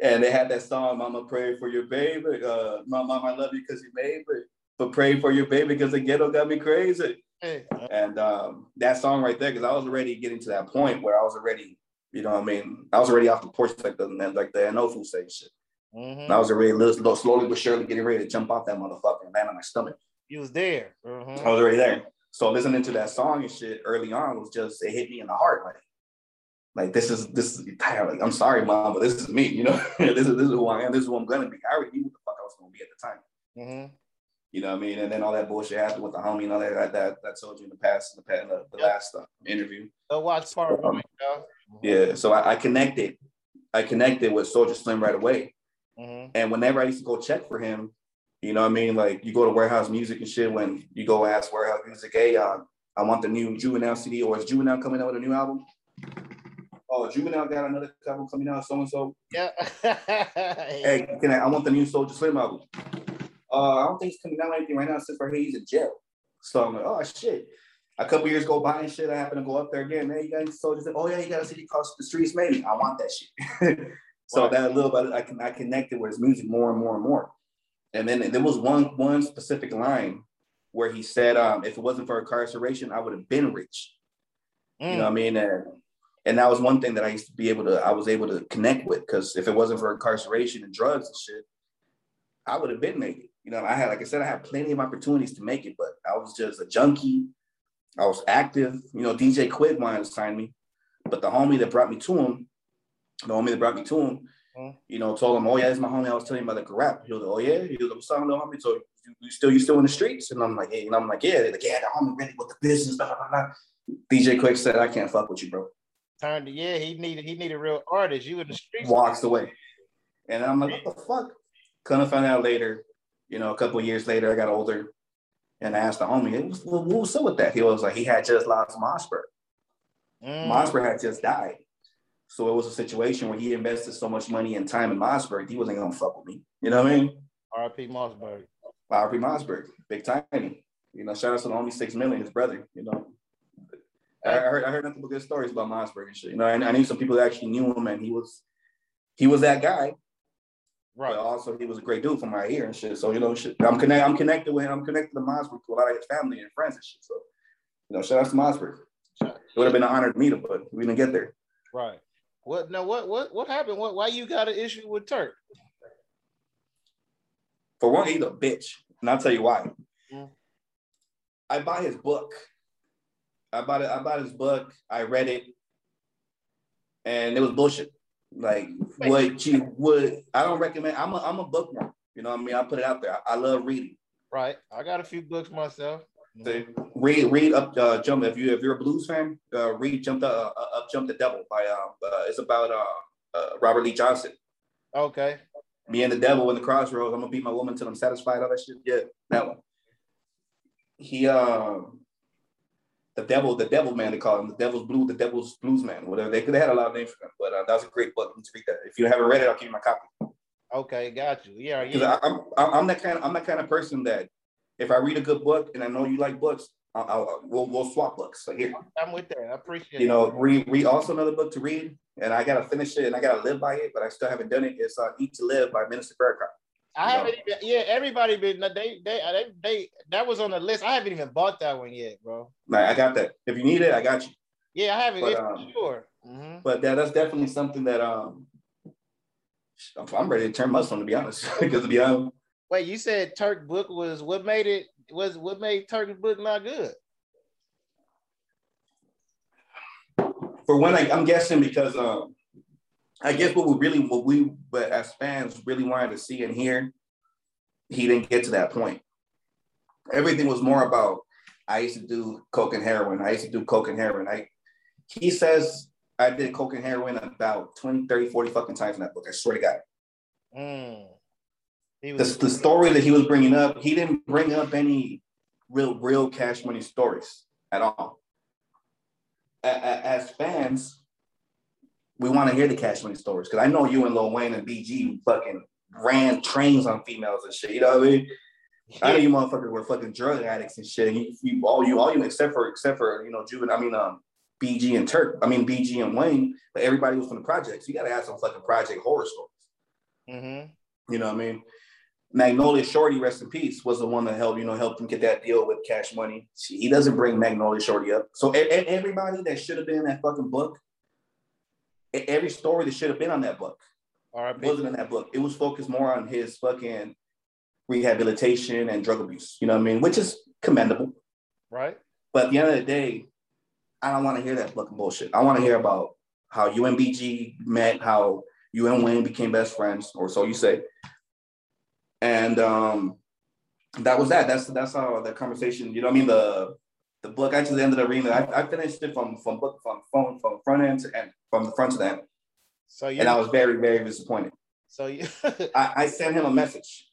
And they had that song, Mama Pray for Your Baby. Uh, Mama, I love you because you made me. But pray for your baby because the ghetto got me crazy. Hey. And um, that song right there, because I was already getting to that point where I was already, you know what I mean? I was already off the porch like the like the no food say shit. Mm-hmm. I was already little, slowly but surely getting ready to jump off that motherfucker and land on my stomach. You was there. Mm-hmm. I was already there. So listening to that song and shit early on was just it hit me in the heart. Like like this is this is entirely. I'm sorry, mom, but this is me. You know, this is this is who I am. This is who I'm gonna be. I already knew what the fuck I was gonna be at the time. Mm-hmm. You know what I mean? And then all that bullshit happened with the homie and all that that that, that told you in the past, in the, in the, the yep. last uh, interview. The watch part. Um, yeah, so I, I, connected. I connected with Soulja Slim right away. Mm-hmm. And whenever I used to go check for him, you know what I mean? Like you go to Warehouse Music and shit. When you go ask Warehouse Music, hey, uh, I want the new Juvenile CD, or is Juvenile coming out with a new album? Oh, Juvenile got another album coming out, so and so. Yeah. hey, can I? I want the new Soulja Slim album. Uh, I don't think he's coming out anything right now since for he's in jail. So I'm like, oh shit. A couple years go by and shit. I happen to go up there again. Hey, you got Soulja Slim? Oh yeah, you got a city called The Streets, maybe. I want that shit. so wow. that little bit, I can I connected with his music more and more and more. And then there was one one specific line where he said, um, if it wasn't for incarceration, I would have been rich. Mm. You know what I mean? And and that was one thing that I used to be able to I was able to connect with because if it wasn't for incarceration and drugs and shit, I would have been it. You know, I had like I said, I had plenty of opportunities to make it, but I was just a junkie. I was active. You know, DJ Quik wanted to sign me, but the homie that brought me to him, the homie that brought me to him, mm. you know, told him, "Oh yeah, this is my homie. I was telling him about the rap." He was like, "Oh yeah," he was like, "What's up, little homie?" So you, you still you still in the streets? And I'm like, "Hey," and I'm like, "Yeah." They're like, "Yeah, the homie ready with the business." Blah, blah, blah. DJ Quik said, "I can't fuck with you, bro." Turned to yeah, he needed he needed a real artist. You in the streets. Walks away, and I'm like, "What the fuck?" Kind of find out later. You know, a couple years later, I got older, and I asked the homie, hey, what, what was up with that? He was like, he had just lost Mausberg. Mm. Mausberg had just died. So it was a situation where he invested so much money and time in Mausberg, he wasn't gonna fuck with me. You know what I mean? RP Mausberg. RP Mausberg, big tiny. You know, shout out to the homie six million, his brother. You know, I, heard I heard nothing but good stories about Mausberg and shit. You know, I, I knew some people that actually knew him, and he was he was that guy. Right. But also, he was a great dude from my ear and shit. So you know, shit, I'm connected. I'm connected with him. I'm connected to Mausberg to a lot of his family and friends and shit. So you know, shout out to Mausberg. It would have been an honor to meet him, but we didn't get there. Right. What now? What what what happened? What why you got an issue with Turk? For one, he's a bitch, and I'll tell you why. Mm. I buy his book. I bought it. I bought his book. I read it, and it was bullshit. Like what you would. I don't recommend. I'm a I'm a bookworm. You know what I mean? I put it out there. I, I love reading. Right. I got a few books myself. So read read up uh, jump if you if you're a blues fan uh, read jump the uh, up jump the devil by uh, uh it's about uh, uh, Robert Lee Johnson. Okay. Me and the devil in the crossroads. I'm gonna beat my woman till I'm satisfied. All that shit. Yeah, that one. He uh, the devil, the devil man. They call him the devil's blue, the devil's blues man. Whatever they could have had a lot of names for him, but uh, that was a great book. You need to read that. If you haven't read it, I'll give you my copy. Okay, got you. Yeah, yeah. I, I'm I'm that kind of I'm that kind of person that if I read a good book and I know you like books, I'll, I'll, we'll we'll swap books. So here, I'm with that. I appreciate. You know, read read also another book to read, and I gotta finish it and I gotta live by it, but I still haven't done it. It's uh, Eat to Live by Minister Farrakhan. I haven't even, yeah, everybody been they, they they they that was on the list. I haven't even bought that one yet, bro. Like, I got that. If you need it, I got you. Yeah, I haven't. But, um, sure. Mm-hmm. But that, that's definitely something that um I'm ready to turn Muslim to be honest. because to be honest. Wait, you said Turk book was what made it was what made Turkish book not good? For one, I, am guessing because um, I guess what we really, what we, but as fans really wanted to see and hear, he didn't get to that point. Everything was more about I used to do coke and heroin. I used to do coke and heroin. I he says I did coke and heroin about 20, 30, 40 fucking times in that book. I swear to God. Mm. Was- the, the story that he was bringing up, he didn't bring up any real, real cash money stories at all. As fans, we want to hear the cash money stories because I know you and Lil Wayne and BG fucking ran trains on females and shit. You know what I mean? I know you motherfuckers were fucking drug addicts and shit. You, you, all you, all you, except for, except for you know, Juven. I mean, um, BG and Turk. I mean, BG and Wayne. But everybody was from the projects. You got to have some fucking project horror stories. Mm-hmm. You know what I mean? Magnolia Shorty, rest in peace, was the one that helped, you know, helped him get that deal with Cash Money. He doesn't bring Magnolia Shorty up. So everybody that should have been in that fucking book, every story that should have been on that book wasn't in that book. It was focused more on his fucking rehabilitation and drug abuse. You know what I mean? Which is commendable. Right. But at the end of the day, I don't want to hear that fucking bullshit. I want to hear about how UMBG met, how you and Wayne became best friends, or so you say and um, that was that. That's that's how the conversation. You know, what I mean the the book actually ended up reading it. I, I finished it from from book from phone from front end to end from the front to the end. So yeah, and I was very very disappointed. So you I, I sent him a message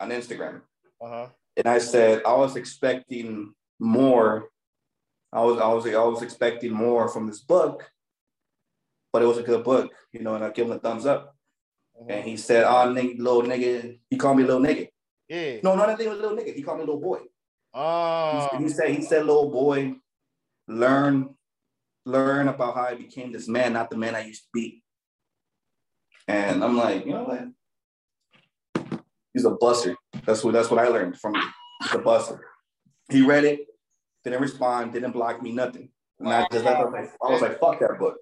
on Instagram, uh-huh. and I said I was expecting more. I was I was I was expecting more from this book, but it was a good book, you know, and I give him a thumbs up. Mm-hmm. And he said, "Oh, nigga, little nigga." He called me little nigga. Yeah. No, not anything with little nigga. He called me little boy. Oh. He, he said, he said, little boy, learn, learn about how I became this man, not the man I used to be. And I'm like, you know what? He's a buster. That's what that's what I learned from him. He's a buster. He read it, didn't respond, didn't block me, nothing. And I just I was like, I was like, fuck that book.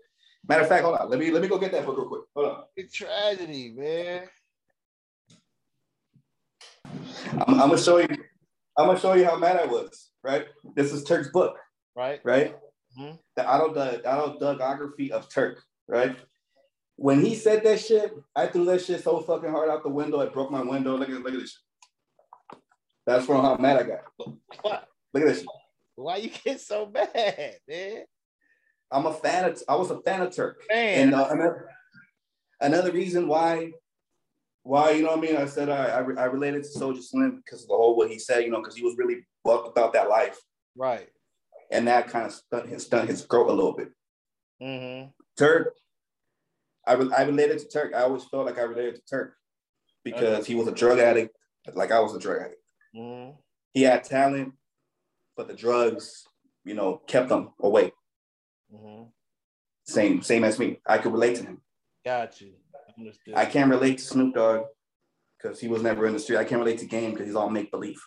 Matter of fact, hold on. Let me let me go get that book real quick. Hold on. It's tragedy, man. I'm, I'm gonna show you. I'm gonna show you how mad I was. Right. This is Turk's book. Right. Right. Mhm. The auto the autobiography of Turk. Right. When he said that shit, I threw that shit so fucking hard out the window. It broke my window. Look at look at this. Shit. That's from how mad I got. What? Look at this. Shit. Why you get so mad, man? I'm a fan of. I was a fan of Turk. Man, And uh, another, another reason why, why you know what I mean? I said I I, I related to Soulja Slim because of the whole what he said, you know, because he was really bucked about that life, right. and that kind of stunt his stunt his growth a little bit. Mm-hmm. Turk, I re- I related to Turk. I always felt like I related to Turk because he was a drug addict, like I was a drug addict. Mm-hmm. He had talent, but the drugs, you know, kept him away. Mm-hmm. Same same as me. I could relate to him. Got you. Understood. I can't relate to Snoop Dogg because he was never in the street. I can't relate to Game because he's all make believe.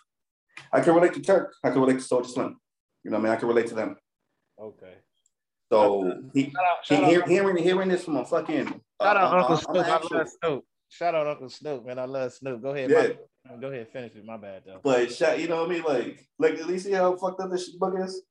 I can relate to Turk. I can relate to Soulja Slim. You know what I mean? I can relate to them. okay. So he, Shout out, he shout out, hear, hearing hearing this from a fucking uh, shout out uh, Uncle uh, Snoop. I'm I love Snoop. Shout out Uncle Snoop, man. I love Snoop. Go ahead. yeah, My, go ahead. Finish it. My bad though. but shot, you know what I mean? Like, like at least see how fucked up this book is.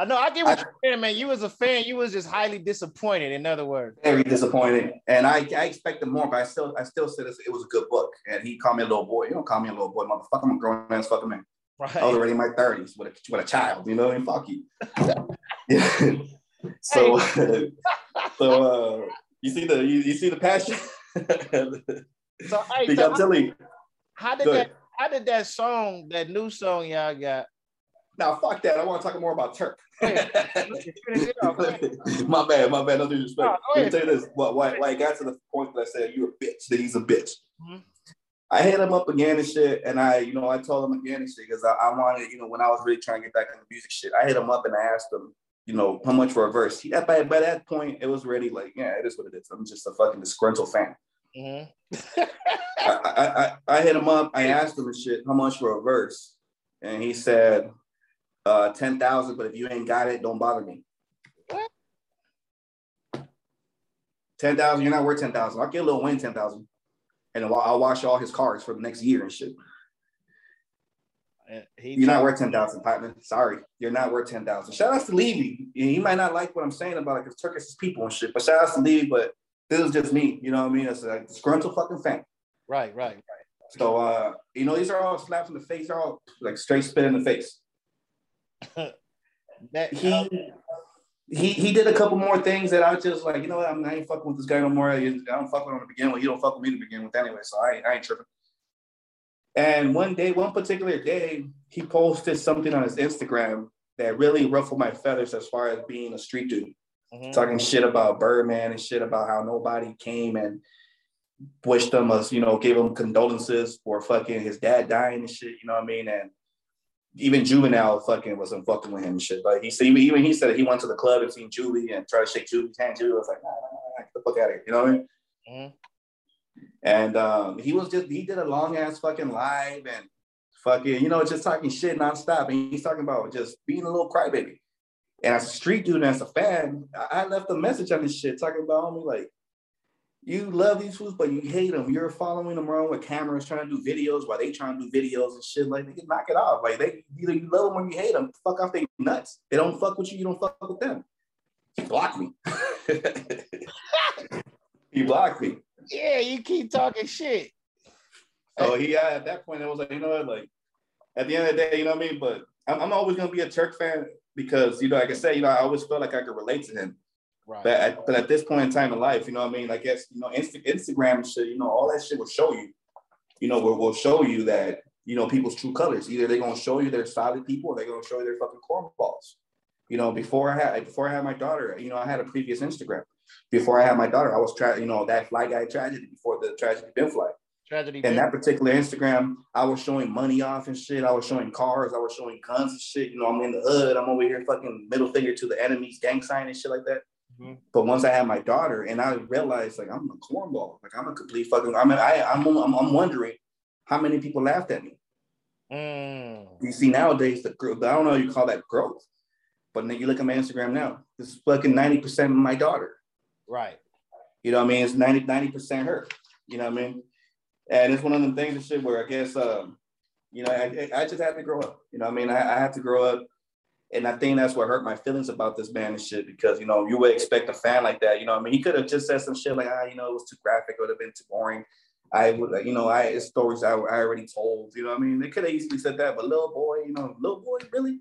I know. I get what I- you're saying, man. You was a fan. You was just highly disappointed. In other words. Very disappointed, and I I expected more, but I still I still said it was a good book. And he called me a little boy. You don't call me a little boy, motherfucker. I'm a grown ass fucking man. Right. I was already in my thirties with a with a child. You know what I mean? Fuck you. So so uh, you see the you, you see the passion. So, hey, so I'm telling you, how did that? How did that song, that new song y'all got? Now fuck that. I want to talk more about Turk. Go ahead. Finish it off. Go ahead. my bad, my bad. No disrespect. No, Let me tell you this. Why, why, why I got to the point that I said you're a bitch, that he's a bitch. Mhm. I hit him up again and shit, and I, you know, I told him again and shit because I, I wanted, you know, when I was really trying to get back into the music shit, I hit him up and I asked him, you know, how much for a verse. He, by, by that point, it was already like, yeah, it is what it is. I'm just a fucking disgruntled fan. Mhm. I, I, I, I hit him up. I asked him and shit, how much for a verse? And he said, uh, 10,000, but if you ain't got it, don't bother me. What? 10,000, you're not worth 10,000. I'll get Lil Wayne 10,000. And I'll, I'll wash all his cars for the next year and shit. He You're not worth 10,000, partner. Sorry. You're not worth 10,000. Shout out to Levy. He might not like what I'm saying about it because Turkish is people and shit, but shout out to Levy, but this is just me. You know what I mean? It's a disgruntled fucking fan. right, right, So, uh, you know, these are all slaps in the face. They're all like straight spit in the face. That he he he did a couple more things that I was just like, you know what, I'm, I ain't fucking with this guy no more. I don't fuck with him to begin with. You don't fuck with me to begin with anyway, so I ain't, I ain't tripping. And one day, one particular day, he posted something on his Instagram that really ruffled my feathers as far as being a street dude, Mhm. talking shit about Birdman and shit about how nobody came and wished him us, you know, gave him condolences for fucking his dad dying and shit, you know what I mean? And even Juvenile fucking wasn't fucking with him and shit. Like he said, even, he said he went to the club and seen Juvie and tried to shake Juvie's hand. Juvie was like, nah, nah, nah, get the fuck out of here. You know what I mean? Mhm. And um, he was just he did a long ass fucking live and fucking, you know, just talking shit nonstop. And he's talking about just being a little crybaby. And as a street dude and as a fan, I I left a message on this shit talking about me like, you love these fools, but you hate them. You're following them around with cameras, trying to do videos while they trying to do videos and shit. Like, they can knock it off. Like, they either you love them or you hate them. Fuck off they nuts. They don't fuck with you. You don't fuck with them. He blocked me. he blocked me. Yeah, you keep talking shit. So he at that point, I was like, you know what, like at the end of the day, you know what I mean. But I'm, I'm always gonna be a Turk fan because you know, like I said, you know, I always felt like I could relate to him. Right. But at, but at this point in time in life, you know what I mean. I guess you know, Insta- Instagram and shit, you know, all that shit will show you. You know, will will show you that you know people's true colors. Either they're gonna show you they're solid people, or they're gonna show you they're fucking cornballs. You know, before I had before I had my daughter, you know, I had a previous Instagram. Before I had my daughter, I was trying, you know, that fly guy tragedy before the tragedy been fly. Tragedy. And that particular Instagram, I was showing money off and shit. I was showing cars. I was showing guns and shit. You know, I'm in the hood. I'm over here fucking middle finger to the enemy's gang sign and shit like that. But once I had my daughter, and I realized like I'm a cornball. Like I'm a complete fucking. I mean, I I'm I'm, I'm wondering how many people laughed at me. Mm. You see nowadays the growth. I don't know. You call that growth. But then you look at my Instagram now, this is fucking 90% my daughter. Right. You know what I mean? It's 90, 90% her. You know what I mean? And it's one of them things and shit where I guess, um, you know, I, I just had to grow up. You know what I mean? I, I had to grow up. And I think that's what hurt my feelings about this man and shit because, you know, you would expect a fan like that. You know I mean? He could have just said some shit like, ah, you know, it was too graphic, it would have been too boring. I would, you know, I it's stories I, I already told. You know, I mean, they could have easily said that, but little boy, you know, little boy, really?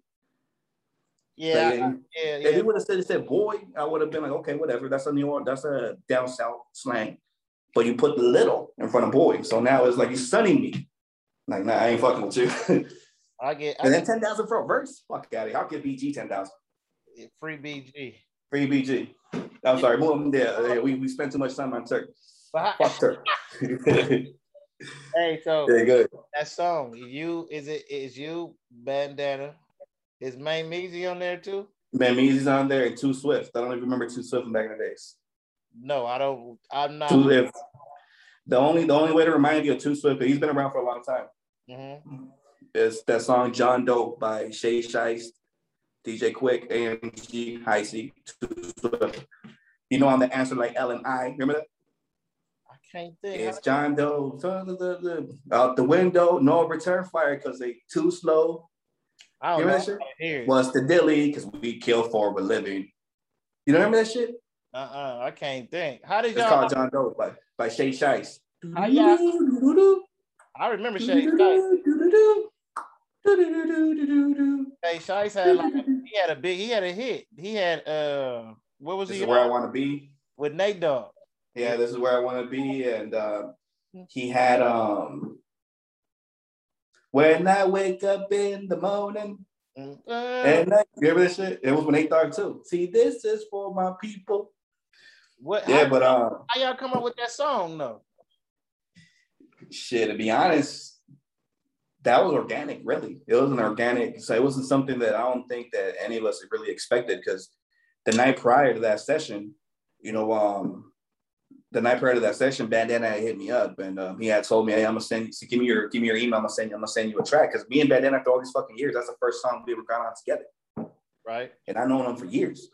Yeah, like, yeah, yeah. If he would have said, he said boy, I would have been like, okay, whatever. That's a New York, that's a down south slang. But you put little in front of boy, so now it's like you're sunning me. Like, nah, I ain't fucking with you. I get. I and then ten thousand for a verse. Fuck out of here. I'll give BG ten thousand. Free BG. Free BG. I'm sorry. More, yeah, we, we spent too much time on Turk. Fuck Turk. hey, so yeah, good. that song, you is it is you bandana? Is Main Meezy on there too? Man, Meezy's on there and Two Swift. I don't even remember Two Swift from back in the days. No, I don't. I'm not. Too Swift. The only the only way to remind you of Two Swift, he's been around for a long time. Mm-hmm. Is that song John Doe by Shade Sheist, DJ Quik, AMG, Hi-C, You know, I'm the answer like L and I. Remember that? I can't think. It's John Doe. Out the window, no return fire because they too slow. I don't remember know. that shit? What's the dilly? Because we kill for a living. You don't remember that shit? Uh-uh, I can't think. How did y'all? It's called John Doe by, by Shade Sheist. How y'all? I remember Shade Sheist. Shade Sheist had like he had a big he had a hit. He had uh what was he? this he? Is where I want to be with Nate Dogg yeah, this is where I want to be. And uh, he had um, when I wake up in the morning. Uh, and I, you remember this shit? It was when they thought too. See, this is for my people. What? Yeah, but uh, how y'all come up with that song though? Shit, to be honest, that was organic. Really, it was an organic. So it wasn't something that I don't think that any of us really expected because the night prior to that session, you know, um, the night prior to that session, Bandana hit me up and um, he had told me, "Hey, I'm gonna send you. So give me your give me your email. I'm gonna send you. I'm gonna send you a track because me and Bandana after all these fucking years, that's the first song we ever got on together. Right. And I known him for years.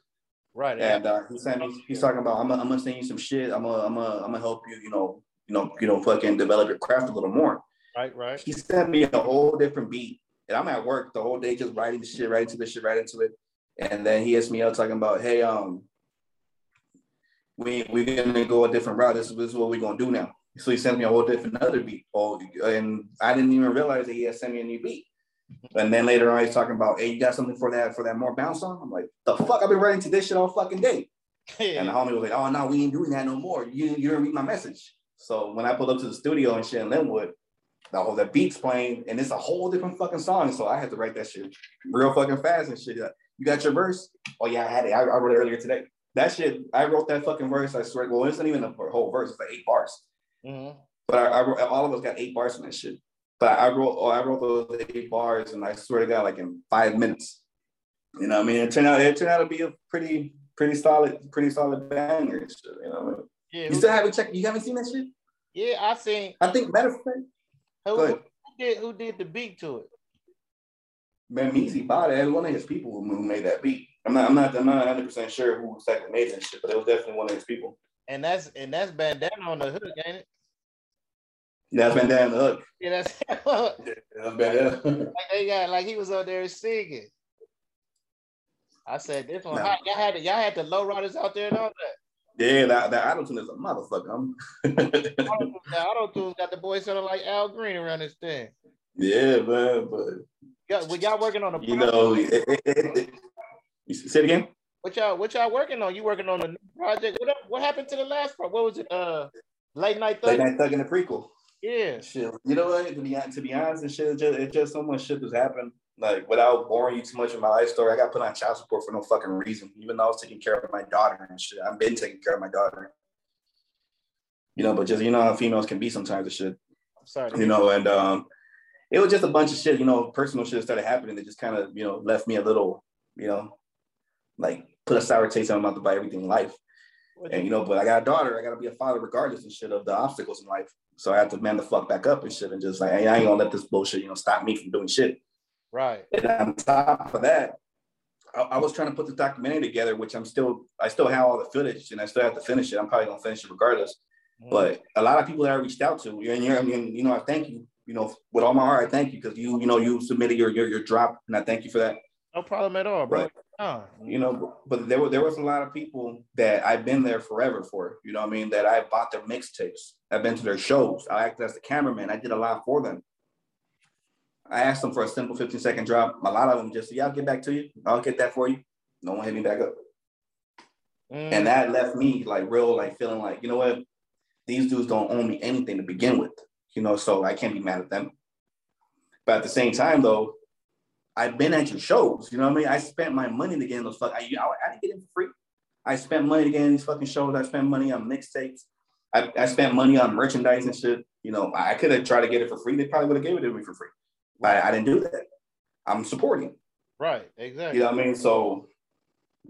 Right. And uh, he sent me. He's talking about, I'm gonna, I'm gonna send you some shit. I'm gonna I'm gonna I'm gonna help you. You know you know you know fucking develop your craft a little more. Right. Right. He sent me a whole different beat, and I'm at work the whole day just writing the shit, right into the shit, right into it. And then he hits me out talking about, hey, um, we we're gonna go a different route. This, this is what we're gonna do now. So he sent me a whole different other beat. Oh, and I didn't even realize that he had sent me a new beat. And then later on, he's talking about, hey, you got something for that for that more bounce song?" I'm like, the fuck, I've been writing to this shit all fucking day. and the homie was like, oh no, we ain't doing that no more. You you didn't read my message. So when I pulled up to the studio and shit in Lynwood, the whole that beats playing, and it's a whole different fucking song. So I had to write that shit real fucking fast and shit. You got your verse? Oh yeah, I had it. I, I wrote it earlier today that shit, I wrote that fucking verse. I swear. Well, it's not even a whole verse. It's like eight bars. Mm-hmm. But I, I, wrote, all of us got eight bars in that shit. But I wrote, oh, I wrote those eight bars, and I swear to God, like in five minutes. You know, what I mean, it turned out it turned out to be a pretty, pretty solid, pretty solid banger. Shit, you know, what I mean? yeah. You still haven't checked? You haven't seen that shit? Yeah, I seen. I think matter of fact. Who, who, did who did the beat to it? Man, Meezy bought it. One of his people who made that beat. I'm not, I'm not, I'm not 100 percent sure who exactly made that shit, but it was definitely one of his people. And that's and that's bandana on the hook, ain't it? Yeah, that's bandana on the hook. Yeah, that's, yeah, that's bandana. like they got like he was on there singing. I said this one, nah. y'all had to, y'all had the low riders out there and all that. Yeah, that, that auto tune is a motherfucker. I'm the auto tune got the boy sounding like Al Green around this thing. Yeah, man, but yeah, well, y'all working on a you know, it, it, it, you say it again. What y'all what y'all working on? You working on a new project? What what happened to the last part? What was it? Uh, late night thug. Late night thug in the prequel. Yeah. Shit. You know what? To be to be honest, and shit, it's just, it's just so much shit that's happened. Like without boring you too much of my life story, I got put on child support for no fucking reason. Even though I was taking care of my daughter and shit, I've been taking care of my daughter. You know, but just you know how females can be sometimes and shit. I'm sorry. You know, and um, it was just a bunch of shit. You know, personal shit started happening that just kind of you know left me a little, you know, like put a sour taste in my mouth about everything in life. And you know, but I got a daughter, I gotta be a father regardless and shit of the obstacles in life. So I have to man the fuck back up and shit and just like I ain't gonna let this bullshit, you know, stop me from doing shit. Right. And on top of that, I, I, was trying to put the documentary together, which I'm still, I still have all the footage and I still have to finish it. I'm probably gonna finish it regardless. Mm-hmm. But a lot of people that I reached out to, and you're, I mean, you know, I thank you, you know, with all my heart, I thank you because you, you know, you submitted your, your, your drop, and I thank you for that. No problem at all, bro. But, you know, but there were there was a lot of people that I've been there forever for. You know, I mean, that I bought their mixtapes. I've been to their shows. I acted as the cameraman. I did a lot for them. I asked them for a simple 15 second drop. A lot of them just, yeah, I'll get back to you. I'll get that for you. No one hit me back up. Mm. And that left me like real, like feeling like, you know what? These dudes don't owe me anything to begin with, you know, so I can't be mad at them. But at the same time, though, I've been at your shows, you know what I mean? I spent my money to get in those fuck. I, I, I didn't get in for free. I spent money to get in these fucking shows. I spent money on mixtapes. I, I spent money on merchandise and shit. You know, I could have tried to get it for free. They probably would have gave it to me for free. I, I didn't do that. I'm supporting. Right, exactly. You know what I mean? So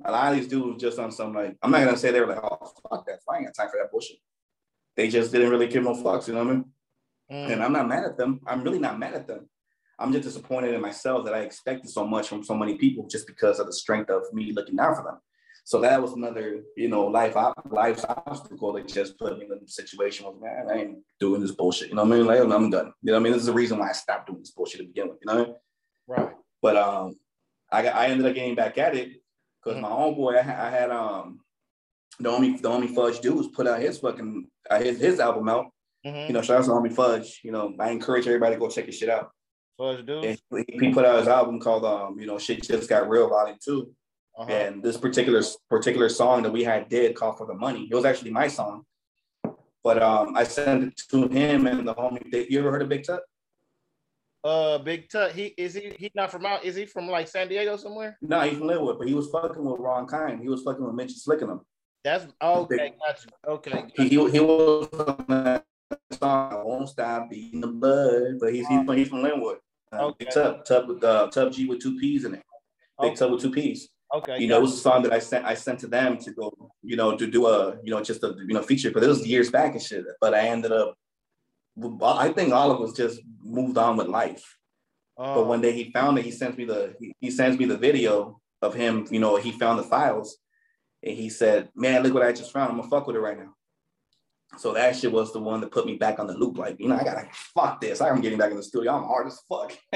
a lot of these dudes just on some like, I'm not gonna say they were like, oh fuck that, I ain't got time for that bullshit. They just didn't really give no fucks, you know what I mean? Mm. And I'm not mad at them. I'm really not mad at them. I'm just disappointed in myself that I expected so much from so many people just because of the strength of me looking out for them. So that was another, you know, life life's obstacle that just put me in a situation where man, I ain't doing this bullshit. You know what I mean? Like I'm done. You know what I mean? This is the reason why I stopped doing this bullshit to begin with. You know what I mean? Right. But um, I got I ended up getting back at it because mm-hmm. my homeboy I, I had um the only the only fudge dudes put out his fucking uh, his his album out. Mm-hmm. You know, shout out to Homie Fudge. You know, I encourage everybody to go check his shit out. Fudge dude. He, he put out his album called um, you know, shit just got real volume 2 uh-huh. And this particular particular song that we had did call for the money. It was actually my song. But um, I sent it to him and the homie. You ever heard of Big Tut? Uh, Big Tut. He is he. He not from out. Is he from like San Diego somewhere? No, he's from Lynwood, but he was fucking with Ron Kind. He was fucking with Mitch Slicking him. That's okay. Gotcha. Okay. He, he, he was on that song. I won't stop beating the bud, but he's he's, from, he's from Lynwood. Uh, okay. Big Tub, Tub with uh, Tub G with two P's in it. Big okay. Tub with two P's. Okay. You know, it was a song that I sent I sent to them to go, you know, to do a, you know, just a you know feature, but it was years back and shit. But I ended up I think all of us just moved on with life. Oh. But one day he found it, he sends me the he, sends me the video of him, you know, he found the files and he said, Man, look what I just found. I'm gonna fuck with it right now. So that shit was the one that put me back on the loop. Like, you know, I gotta fuck this. I'm getting back in the studio. I'm hard as fuck.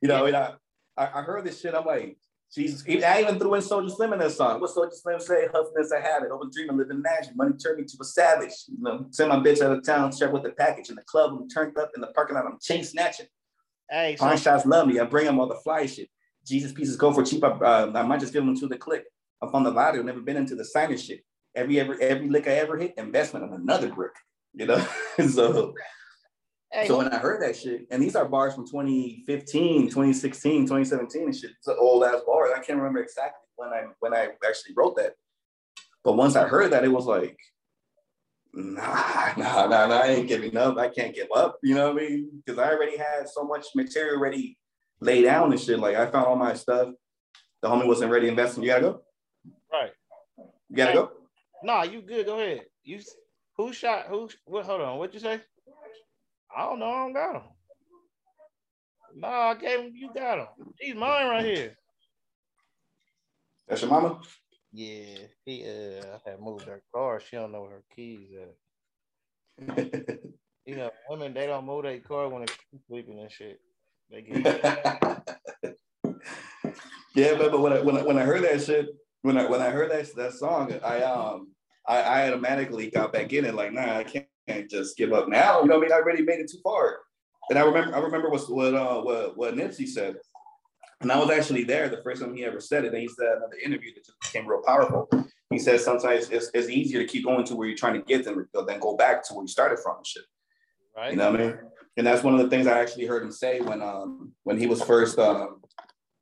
you know, and I, I heard this shit. I'm like, Jesus. I even threw in Soulja Slim in that song. What Soulja Slim say? Hustling I have it. Over dreaming, living magic. Money turned me to a savage. You know, send my bitch out of town, share with the package. In the club, I'm turned up. In the parking lot, I'm chain snatching. Hey, Pawn so- shots love me. I bring them all the fly shit. Jesus pieces go for cheap. I, uh, I might just give them to the click. I'm on the lottery. Never been into the signing shit. Every every every lick I ever hit, investment on another brick. You know, so Hey, so when I heard that shit, and these are bars from 2015, 2016, 2017 and shit. It's an old ass bar. I can't remember exactly when I when I actually wrote that. But once I heard that, it was like, nah, nah, nah, nah, I ain't giving up. I can't give up. You know what I mean? Because I already had so much material already laid down and shit. Like I found all my stuff. The homie wasn't ready to invest. In. You gotta go. Right. You gotta hey, go. Nah, you good. Go ahead. You who shot who? What? Hold on. What'd you say? I don't know. I don't got them. No, I gave him. You got him. He's mine right here. That's your mama. Yeah, he uh had moved her car. She don't know where her keys at. you know, women they don't move their car when they're sleeping and shit. They get. yeah, but, but when I, when I when I heard that shit, when I when I heard that that song, I um I, I automatically got back in it like, nah, I can't can't just give up now. You know what I mean? I already made it too far. And I remember, I remember what what uh, what, what Nipsey said, and I was actually there the first time he ever said it. And he said another interview that just became real powerful. He says sometimes it's, it's easier to keep going to where you're trying to get them than go back to where you started from and shit. Right. You know what I mean? And that's one of the things I actually heard him say when um when he was first um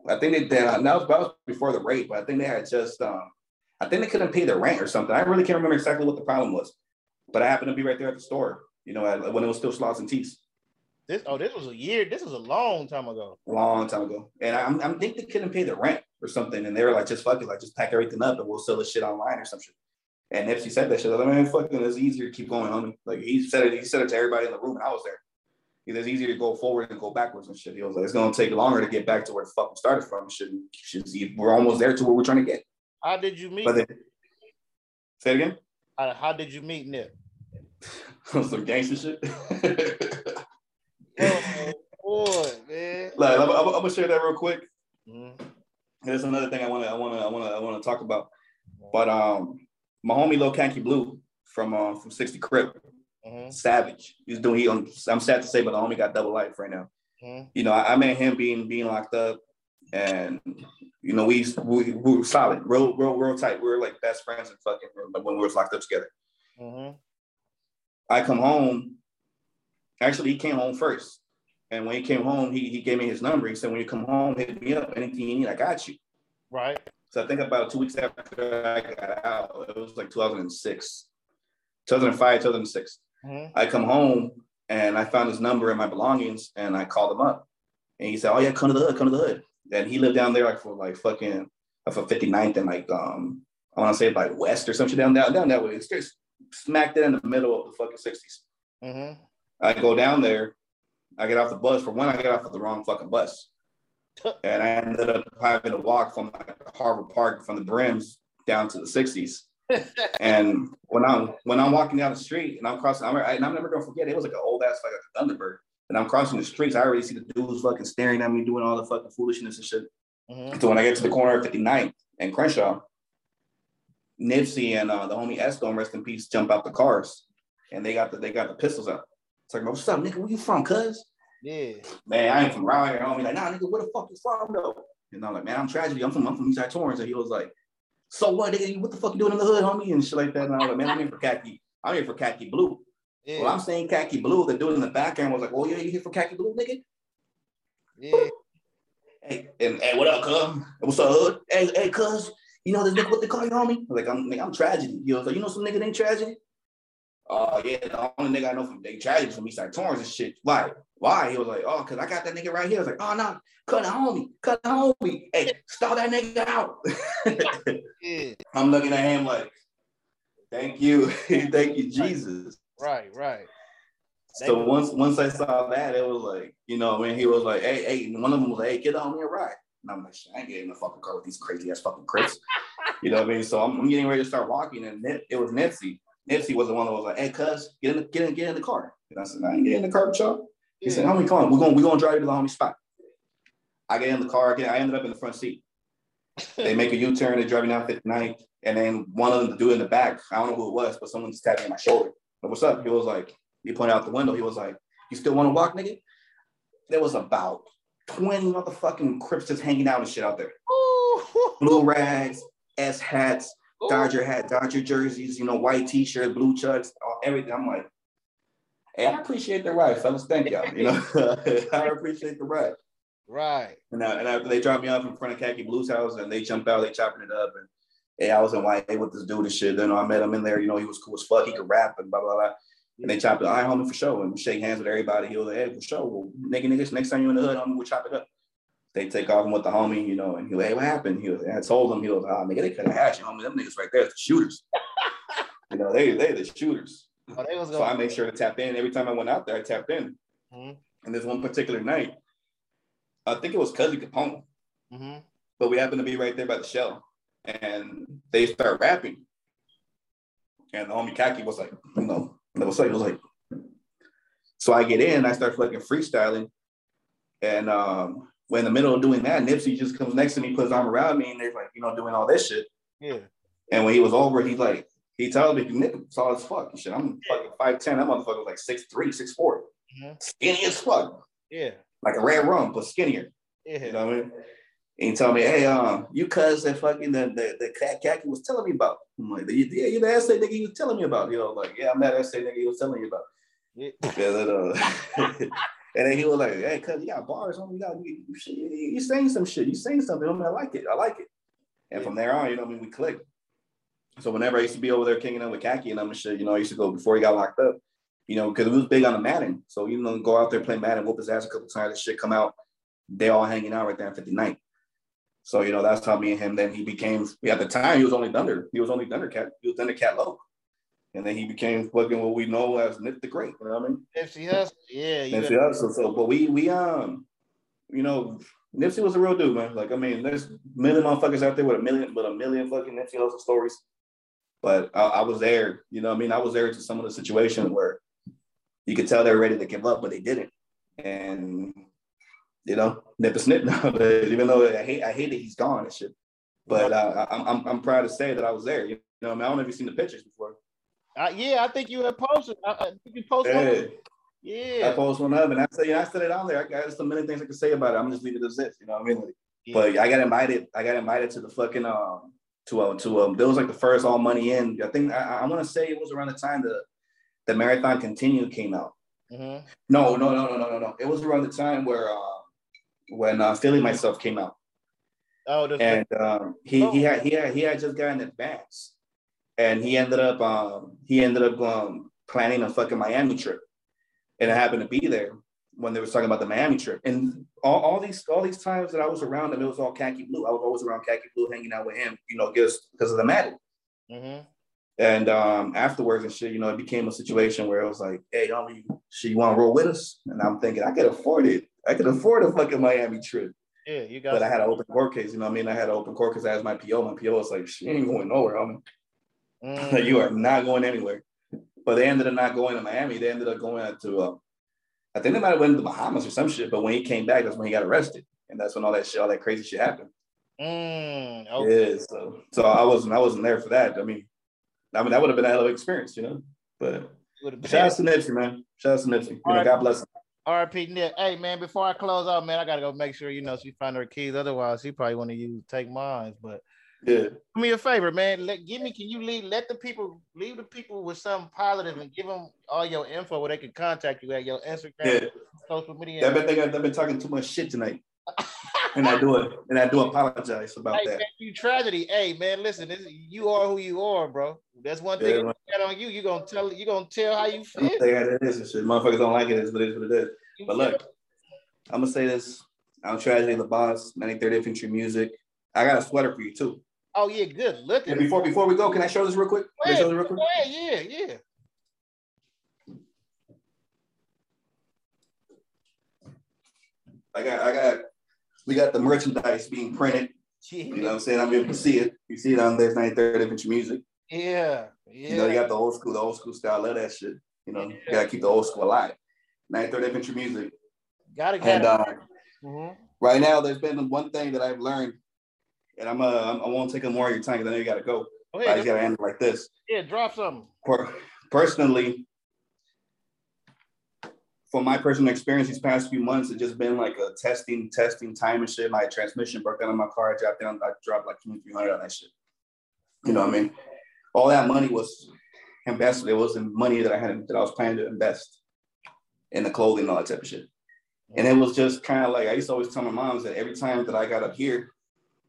I think they did that was, that was before the rape, but I think they had just um I think they couldn't pay their rent or something. I really can't remember exactly what the problem was. But I happened to be right there at the store, you know, when it was still Slauson Tees. This oh, this was a year. This was a long time ago. Long time ago, and I, I'm think they couldn't pay the rent or something, and they were like, "Just fuck it, like just pack everything up, and we'll sell the shit online or some shit." And Nipsey said that shit. I mean, fucking, it's easier to keep going on. Like he said it. He said it to everybody in the room, and I was there. It's easier to go forward and go backwards and shit. He was like, it's gonna take longer to get back to where the fuck we started from. Should should we're almost there to where we're trying to get. How did you meet? But then, say it again. How, how did you meet Nip? Some gangster shit. oh boy, man. Like, I'm, I'm, I'm, gonna share that real quick. Mm-hmm. There's another thing I wanna, I wanna, I wanna, I wanna talk about. But um, my homie Lil Kanky Blue from uh, from 60 Crip, mm-hmm. Savage. He's doing. He on. I'm sad to say, but the homie got double life right now. Mm-hmm. You know, I, I met him being being locked up, and you know, we we, we were solid, real real real tight. We were like best friends and fucking when we were locked up together. Mm-hmm. I come home. Actually, he came home first. And when he came home, he, he gave me his number. He said, when you come home, hit me up. Anything you need, I got you. Right. So I think about two weeks after I got out, it was like 2006, 2005, 2006. Mm-hmm. I come home and I found his number and my belongings and I called him up. And he said, Oh yeah, come to the hood, come to the hood. And he lived down there like for like fucking for 59th and like um I want to say like West or something down down down that way. It's just smacked it in the middle of the fucking 60s. Mm-hmm. I go down there I get off the bus. For one, I get off of the wrong fucking bus. And I ended up having to walk from like Harvard Park from the brims down to the 60s. and when I'm when I'm walking down the street and I'm crossing, I'm, I, and I'm never gonna forget. It was like an old ass like a Thunderbird. And I'm crossing the streets. I already see the dudes fucking staring at me, doing all the fucking foolishness and shit. Mm-hmm. So when I get to the corner of 59th and Crenshaw, Nipsey and uh, the homie Esco, rest in peace, jump out the cars, and they got the they got the pistols out. It's like, what's up, nigga? Where you from, cuz? Yeah. Man, I ain't from around here. Homie, like, nah, nigga, where the fuck you from, though? And I'm like, man, I'm tragedy. I'm from I'm from Eastside Torrance. And he was like, so what, nigga? What the fuck you doing in the hood, homie? And shit like that. And I was like, man, I'm here for khaki. I'm here for khaki blue. Yeah. Well, I'm saying khaki blue. The dude in the background was like, oh yeah, you here for khaki blue, nigga? Yeah. Hey, and hey, what up, cuz? What's up, hood? Hey, hey, cuz, you know this nigga what they call you, homie? Like, I'm, like, I'm tragedy. You know, like, you know some nigga named tragedy? Oh yeah, the only nigga I know from they tragic from Eastside Torrance and shit. Why? Why? He was like, oh, cause I got that nigga right here. I was like, oh no, cut the homie, cut the homie. Hey, stall that nigga out. yeah. I'm looking at him like, thank you, thank you, Jesus. Right, right. So once once I saw that, it was like, you know, when he was like, hey, hey, one of them was like, hey, get on me a ride. And I'm like, I ain't getting in the fucking car with these crazy ass fucking crips. you know what I mean? So I'm, I'm getting ready to start walking, and it, it was Nipsey. Nipsey was the one that was like, "Hey, cuz, get in, the, get in, get in the car." And I said, "I ain't getting in the car, y'all." He yeah. said, "Homie, come on, we're gonna we're gonna drive you to the homie spot." I get in the car. I, get, I ended up in the front seat. they make a U-turn. They drive me down 59th, and then one of them do in the back. I don't know who it was, but someone just tapped me on my shoulder. But what's up? He was like, he pointed out the window. He was like, "You still want to walk, nigga?" There was about 20 motherfucking crips just hanging out and shit out there. Blue rags, S hats, Dodger hat, Dodger jerseys, you know, white t-shirt, blue chucks, everything. I'm like, hey, I appreciate the ride, fellas. Thank y'all. You know, I appreciate the ride. Right. And, uh, and after they dropped me off in front of Khaki Blues house and they jumped out, they chopping it up. And hey, I was in white with this dude and shit. Then I met him in there, you know, he was cool as fuck. He could rap and blah, blah, blah. And they chopped it. I homie for sure. And we shake hands with everybody. He was like, hey, for sure. Well, nigga, niggas, next time you in the hood, homie, we'll chop it up they take off with the homie, you know, and he was like, hey, what happened? He was, I told him, he was, ah, oh, nigga, they couldn't hatch you, homie. Them niggas right there, the shooters. you know, they they the shooters. Oh, so I make sure to tap in. Every time I went out there, I tapped in. Mm-hmm. And this one particular night, I think it was Cuzzy Capone. Mm-hmm. But we happened to be right there by the shell. And they start rapping. And the homie Khaki was like, you know, what's up? He was like, so I get in, I start fucking freestyling. And um, when in the middle of doing that, Nipsey just comes next to me, puts arm around me, and they're like, you know, doing all this shit. Yeah. And when he was over, he's like, he tells me, Nick, tall as fuck and shit. I'm fucking 5'10. That motherfucker was like 6'3, 6'4. Mm-hmm. Skinny as fuck. Yeah. Like a red rum, but skinnier. Yeah. You know what I mean? And he told me, hey, um, you cuz that fucking the the, the cat khaki was telling me about. I'm like, yeah, you the essay nigga he was telling me about. You know, like, yeah, I'm that essay nigga he was telling me about. Yeah. yeah uh, And then he was like, "Hey, cuz you got bars, homie. You got you, you, you saying some shit. You saying something, I, homie. I like it. I like it." And from there on, you know, I mean, we clicked. So whenever I used to be over there kicking up with Khaki and I'm shit, you know, I used to go before he got locked up, you know, because we was big on the Madden. So you know, go out there play Madden, whoop his ass a couple times, this shit come out. They all hanging out right there on 59. So you know, that's how me and him. Then he became. At the time, he was only Thunder. He was only Thundercat. He was Thundercat low. and then he became fucking what we know as Nip the Great. You know what I mean? Nipsey Hussle, yeah. Nipsey Hussle. So, but we we um, you know, Nipsey was a real dude, man. Like I mean, there's million motherfuckers out there with a million, with a million fucking Nipsey Hussle stories. But I, I was there, you know. I mean, I was there to some of the situations where you could tell they were ready to give up, but they didn't. And you know, nip a snip now. even though I hate, I hate that he's gone and shit. But uh, I'm, I'm, I'm proud to say that I was there. You know, I, mean, I don't know if you've seen the pictures before. Uh, yeah, I think you had posted. I, I think you posted. Yeah. Yeah. I posted one up, and I said, you know, I said it on there. I got so many things I can say about it. I'm just leave it as this. You know what I mean? Like, yeah. But I got invited. I got invited to the fucking um to um to um. There was like the first all money in. I think I, I want to say it was around the time the the marathon continued came out. Mm-hmm. No, no, no, no, no, no, no. It was around the time where uh, when uh, Feeling Myself came out. Oh, and um, he oh. he had he had he had just gotten advance, and he ended up um, he ended up um, planning a fucking Miami trip, and I happened to be there when they were talking about the Miami trip. And all, all these all these times that I was around him, it was all khaki blue. I was always around khaki blue, hanging out with him, you know, just because of the Madden. Mm-hmm. And um, afterwards and shit, you know, it became a situation where it was like, hey, homie, she you want to roll with us? And I'm thinking, I could afford it. I could afford a fucking Miami trip. Yeah, you got. But I had an open court case. You know what I mean? I had an open court because I was my PO. My PO was like, she ain't going nowhere, homie. Mm. you are not going anywhere. But they ended up not going to Miami. They ended up going to, uh, I think they might have went to the Bahamas or some shit. But when he came back, that's when he got arrested, and that's when all that shit, all that crazy shit happened. Mm, okay. Yeah, so so I wasn't I wasn't there for that. I mean, I mean that would have been a hell of an experience, you know. But shout out to Nipsey, man. Shout out to Nipsey. You know. God bless him. RP Nip. Hey man, before I close out, man, I gotta go make sure you know she find her keys. Otherwise, she probably want to use take mine. But yeah, do me a favor, man. Let give me. Can you leave? Let the people leave the people with something positive and give them all your info where they can contact you at your Instagram, yeah. social media. I've been I've been talking too much shit tonight. And I do it, and I do apologize about hey, that. Man, you tragedy. Hey man, listen, this, you are who you are, bro. That's one thing yeah, got on you. You gonna tell you gonna tell how you feel. It is and shit. Motherfuckers don't like it. It's what it is. What it is. But look, I'm gonna say this. I'm Tragedy Da Boss, 93rd Infantry Music. I got a sweater for you too. Oh yeah, good. Look at before before we go, can I show this real quick? Can ahead, real quick? Ahead, yeah, yeah. I got I got we got the merchandise being printed. Yeah. You know what I'm saying? I'm able to see it. You see it on there, 93rd Infantry Music. Yeah. Yeah. You know, you got the old school, the old school style. I love that shit. You know, yeah. you gotta keep the old school alive. 93rd Infantry Music. Got it. And uh, mm-hmm. right now, there's been one thing that I've learned, and I'm uh, I won't take up more of your time because I know you got to go. I just got to end it like this. Yeah, drop something. Personally, for my personal experience these past few months, it's just been like a testing, testing time and shit. My transmission broke down on my car. I dropped down, I dropped like 2300 on that shit. You know what I mean? All that money was invested. It wasn't money that I had that I was planning to invest in the clothing and all that type of shit. And it was just kind of like I used to always tell my moms that every time that I got up here,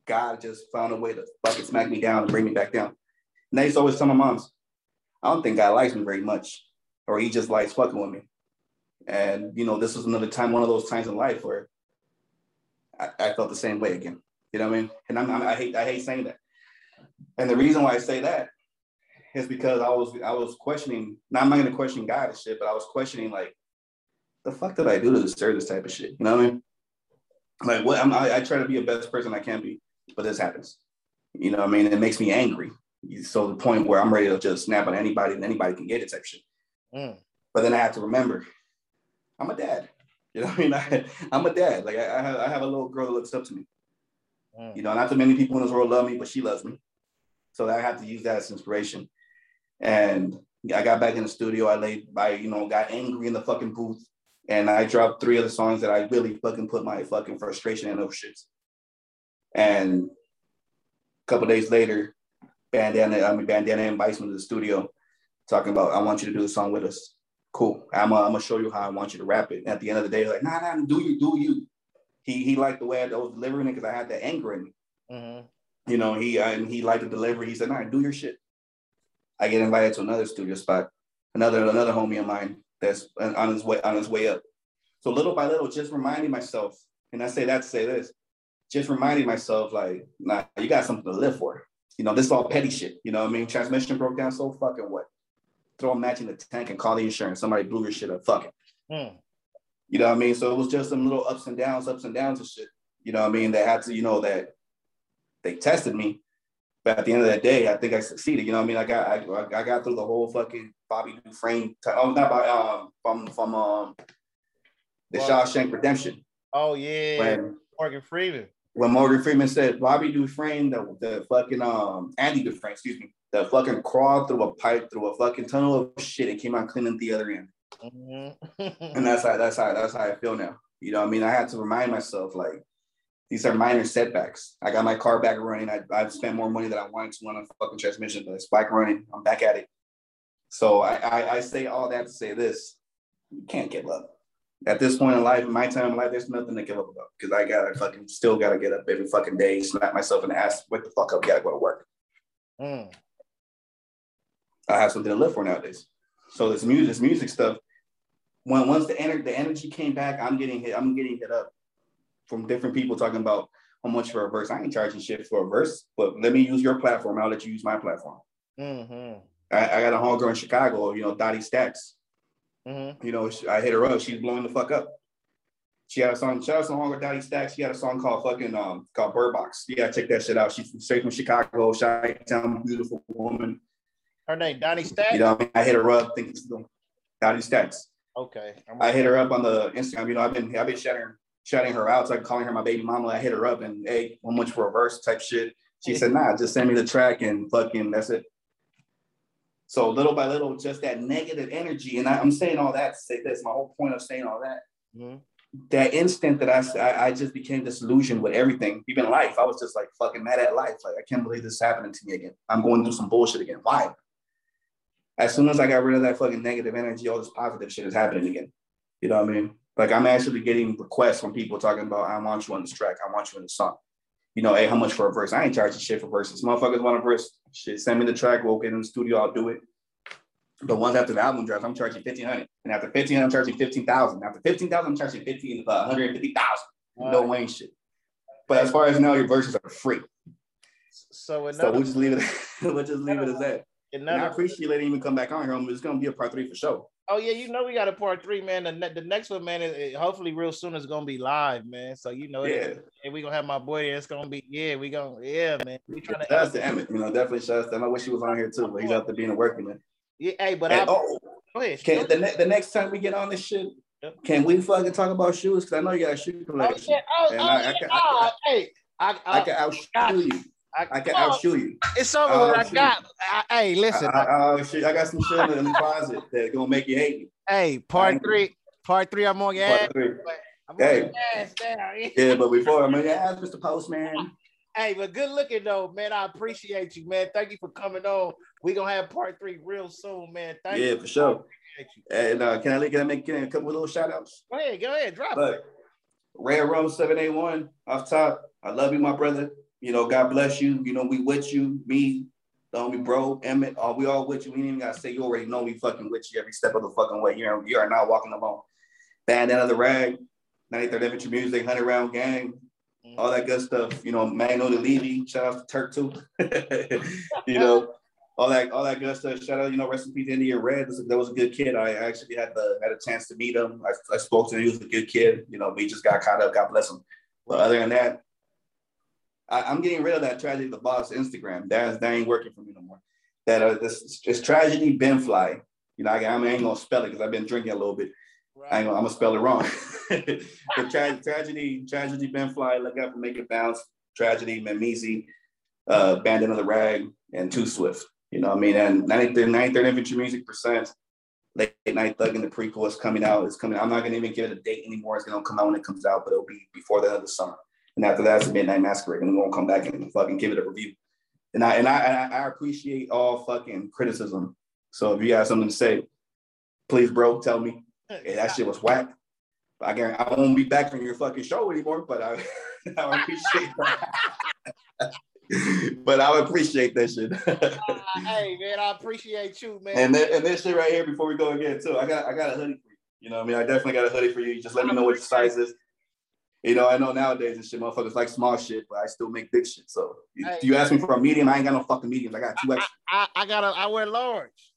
God just found a way to fucking smack me down and bring me back down. And I used to always tell my moms, I don't think God likes me very much, or he just likes fucking with me. And you know, this was another time, one of those times in life where I, I felt the same way again. You know what I mean? And I'm, I'm, i hate I hate saying that. And the reason why I say that is because I was I was questioning. Now I'm not gonna question God and shit, but I was questioning like the fuck did I do to deserve this type of shit? You know what I mean? Like what I'm, I, I try to be the best person I can be, but this happens. You know what I mean? It makes me angry. So the point where I'm ready to just snap on anybody and anybody can get it type shit. Mm. But then I have to remember, I'm a dad. You know what I mean? I, am a dad. Like I, I, have, I have a little girl that looks up to me. Mm. You know, not too many people in this world love me, but she loves me. So I have to use that as inspiration. And I got back in the studio. I laid by, you know, got angry in the fucking booth and I dropped three of the songs that I really fucking put my fucking frustration in those shits. And a couple days later, Bandana, I mean Bandana invites me to the studio, talking about I want you to do the song with us. Cool. I'm, uh, I'm gonna show you how I want you to rap it. And at the end of the day, like, nah, nah, do you, do you. He he liked the way I was delivering it because I had that anger in me. Mm-hmm. You know, he and he liked the delivery. He said, nah, do your shit. I get invited to another studio spot. Another another homie of mine that's on his way on his way up. So little by little, just reminding myself, and I say that to say this, just reminding myself, like, nah, you got something to live for. You know, this is all petty shit. You know I mean? Transmission broke down, so fucking what? Throw a match in the tank and call the insurance. Somebody blew your shit up. Fuck it. Mm. You know what I mean? So it was just some little ups and downs, ups and downs and shit. You know what I mean? They had to, you know, that they tested me. But at the end of that day, I think I succeeded. You know what I mean? I got I, I got through the whole fucking Bobby Dufresne. T- oh, not by um from from um the Well- Shawshank Redemption. Oh yeah, When Morgan Freeman. when Morgan Freeman said Bobby Dufresne, the, the fucking um Andy Dufresne, excuse me, the fucking crawled through a pipe through a fucking tunnel of shit and came out clean at the other end. Mhm. And that's how that's how that's how I feel now. You know, what I mean, I had to remind myself like these are minor setbacks. I got my car back running. I I've spent more money than I wanted to on a fucking transmission, but it's back running. I'm back at it. So I, I I say all that to say this: you can't give up. At this point in life, in my time in life, there's nothing to give up about because I gotta fucking still gotta get up every fucking day, slap myself in the ass, wake the fuck up, gotta go to work. Mm. I have something to live for nowadays. So this music, this music stuff, when once the energy, the energy came back, I'm getting hit. I'm getting hit up from different people talking about how much for a verse. I ain't charging shit for a verse, but let me use your platform. I'll let you use my platform. Mm-hmm. I, I got a homegirl in Chicago, you know, Dottie Stacks. Mm-hmm. You know, I hit her up. She's blowing the fuck up. She had a song. Shout out to homegirl Dottie Stacks. She had a song called fucking um called Bird Box. You gotta check that shit out. She's straight from Chicago. Shy town, beautiful woman. Her name Donnie Stack. You know, I, mean? I hit her up. Think it's Dottie Stacks. Okay. I hit her up on the Instagram. You know, I've been I've been shouting shouting her out. So I'm calling her my baby mama. I hit her up and hey, how much for a verse type shit. She said, nah, just send me the track and fucking that's it. So little by little, just that negative energy. And I, I'm saying all that to say this. My whole point of saying all that, Mhm. that instant that I, I I just became disillusioned with everything, even life. I was just like fucking mad at life. Like I can't believe this is happening to me again. I'm going through some bullshit again. Why? As soon as I got rid of that fucking negative energy, all this positive shit is happening again. You know what I mean? Like I'm actually getting requests from people talking about, I want you on this track. I want you in the song. You know, hey, how much for a verse? I ain't charging shit for verses. Motherfuckers want a verse. Shit, send me the track. We'll get in the studio. I'll do it. But once after the album drops, I'm charging fifteen hundred, and after fifteen, I'm charging fifteen thousand. After fifteen thousand, I'm charging fifteen, uh, one hundred fifty thousand. No Wayne shit. But as far as now, your verses are free. So So we'll just leave it. we'll just leave it as that. And I another appreciate you letting me come back on here. It's gonna be a part three for sure. Oh yeah, you know we got a part three, man. The, the next one, man, is, hopefully real soon is gonna be live, man. So you know, Yeah. and we gonna have my boy there. It's gonna be, yeah, we gonna, yeah, man. We trying to, out to Emmett. You know, definitely shout out to him. I wish he was on here too, but he's out there being a working man. yeah, hey, but And, I, oh, go ahead. can the, ne- the next time we get on this shit, Yep. can we fucking talk about shoes? Because I know you got a shoe Oh collection. oh, And oh, I- I yeah. can- I oh, hey, I, I I, can outshoe got you. I, can I can oh, outshoe you. It's over. With. I got. I, hey, I, listen. I, I, shit, I got some shit in the closet that gonna make you hate me. hey, part three. Part three. I'm on your ass. Part three. I'm Hey. on your ass now. Yeah, but before I'm gonna ask Mr. Postman. Hey, but good looking though, man. I appreciate you, man. Thank you for coming on. We're gonna have part three real soon, man. Thank Yeah, you. for sure. And uh, can I can I make can I- a couple of little shout outs? Go ahead, go ahead, drop it. Red Rose 781 off top. I love you, my brother. You know, God bless you. You know, we with you, me, the homie bro, Emmett, all we all with you. We ain't even gotta say you already know we fucking with you every step of the fucking way. You're you are not walking alone. Bandana the rag, 93rd Infantry Music, 100 round gang, mm-hmm. all that good stuff. You know, Magnolia Levy, shout out to Turk too. you know, all that all that good stuff. Shout out, you know, rest in peace, India Red. That was a good kid. I actually had the had a chance to meet him. I, I spoke to him. He was a good kid. You know, we just got caught up. God bless him. But other than that, I, I'm getting rid of that tragedy of the boss Instagram. That, that ain't working for me no more. That uh, this, this tragedy Ben Fly. You know, I, I ain't gonna spell it because I've been drinking a little bit. I ain't gonna, I'm gonna spell it wrong. tra- tragedy, tragedy, Ben Fly, look for Make It Bounce, tragedy, Memizi, uh, Bandit of the Rag, and Too Swift. You know what I mean? And 93rd, 93rd Infantry Music Percent, Late Night Thuggin the prequel is coming out. It's coming. I'm not gonna even give it a date anymore. It's gonna come out when it comes out, but it'll be before the end of the summer. And after that, it's Midnight Masquerade, and we're gonna come back and fucking give it a review. And I and I and I appreciate all fucking criticism. So if you have something to say, please, bro, tell me. Hey, that shit was whack. I guarantee I won't be back on your fucking show anymore, but I, I appreciate that. but I appreciate that shit. Uh, hey man, I appreciate you, man. and then, and this shit right here before we go again too. I got I got a hoodie for you. You know what I mean? I definitely got a hoodie for you. Just let me know what your size is. You know, I know nowadays this shit motherfuckers like small shit, but I still make big shit. So Hey. if you ask me for a medium, I ain't got no fucking mediums. I got two extra. I, I gotta I wear large.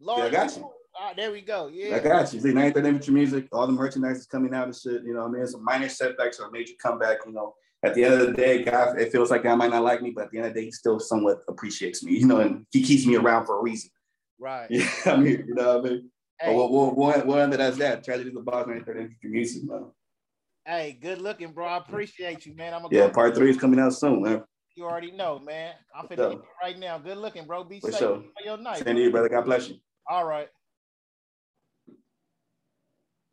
Lord, Yeah, I got you. There we go. Yeah. I got you. See, 93rd Infantry music, all the merchandise is coming out and shit. You know, what I mean, some minor setbacks or a major comeback. You know, at the end of the day, God, it feels like God might not like me, but at the end of the day, he still somewhat appreciates me. You know, and he keeps me around for a reason. Right. Yeah, I mean, you know what I mean. Hey, But we'll, we'll, we'll end it as that. Tragedy of the boss, 93rd Infantry music, man. Hey, good looking, bro. I appreciate you, man. I'm gonna Yeah, go. part three is coming out soon, man. You already know, man. I'm finna you right now. Good looking, bro. Be safe sure. for your night. Same to you, brother. God bless you. All right.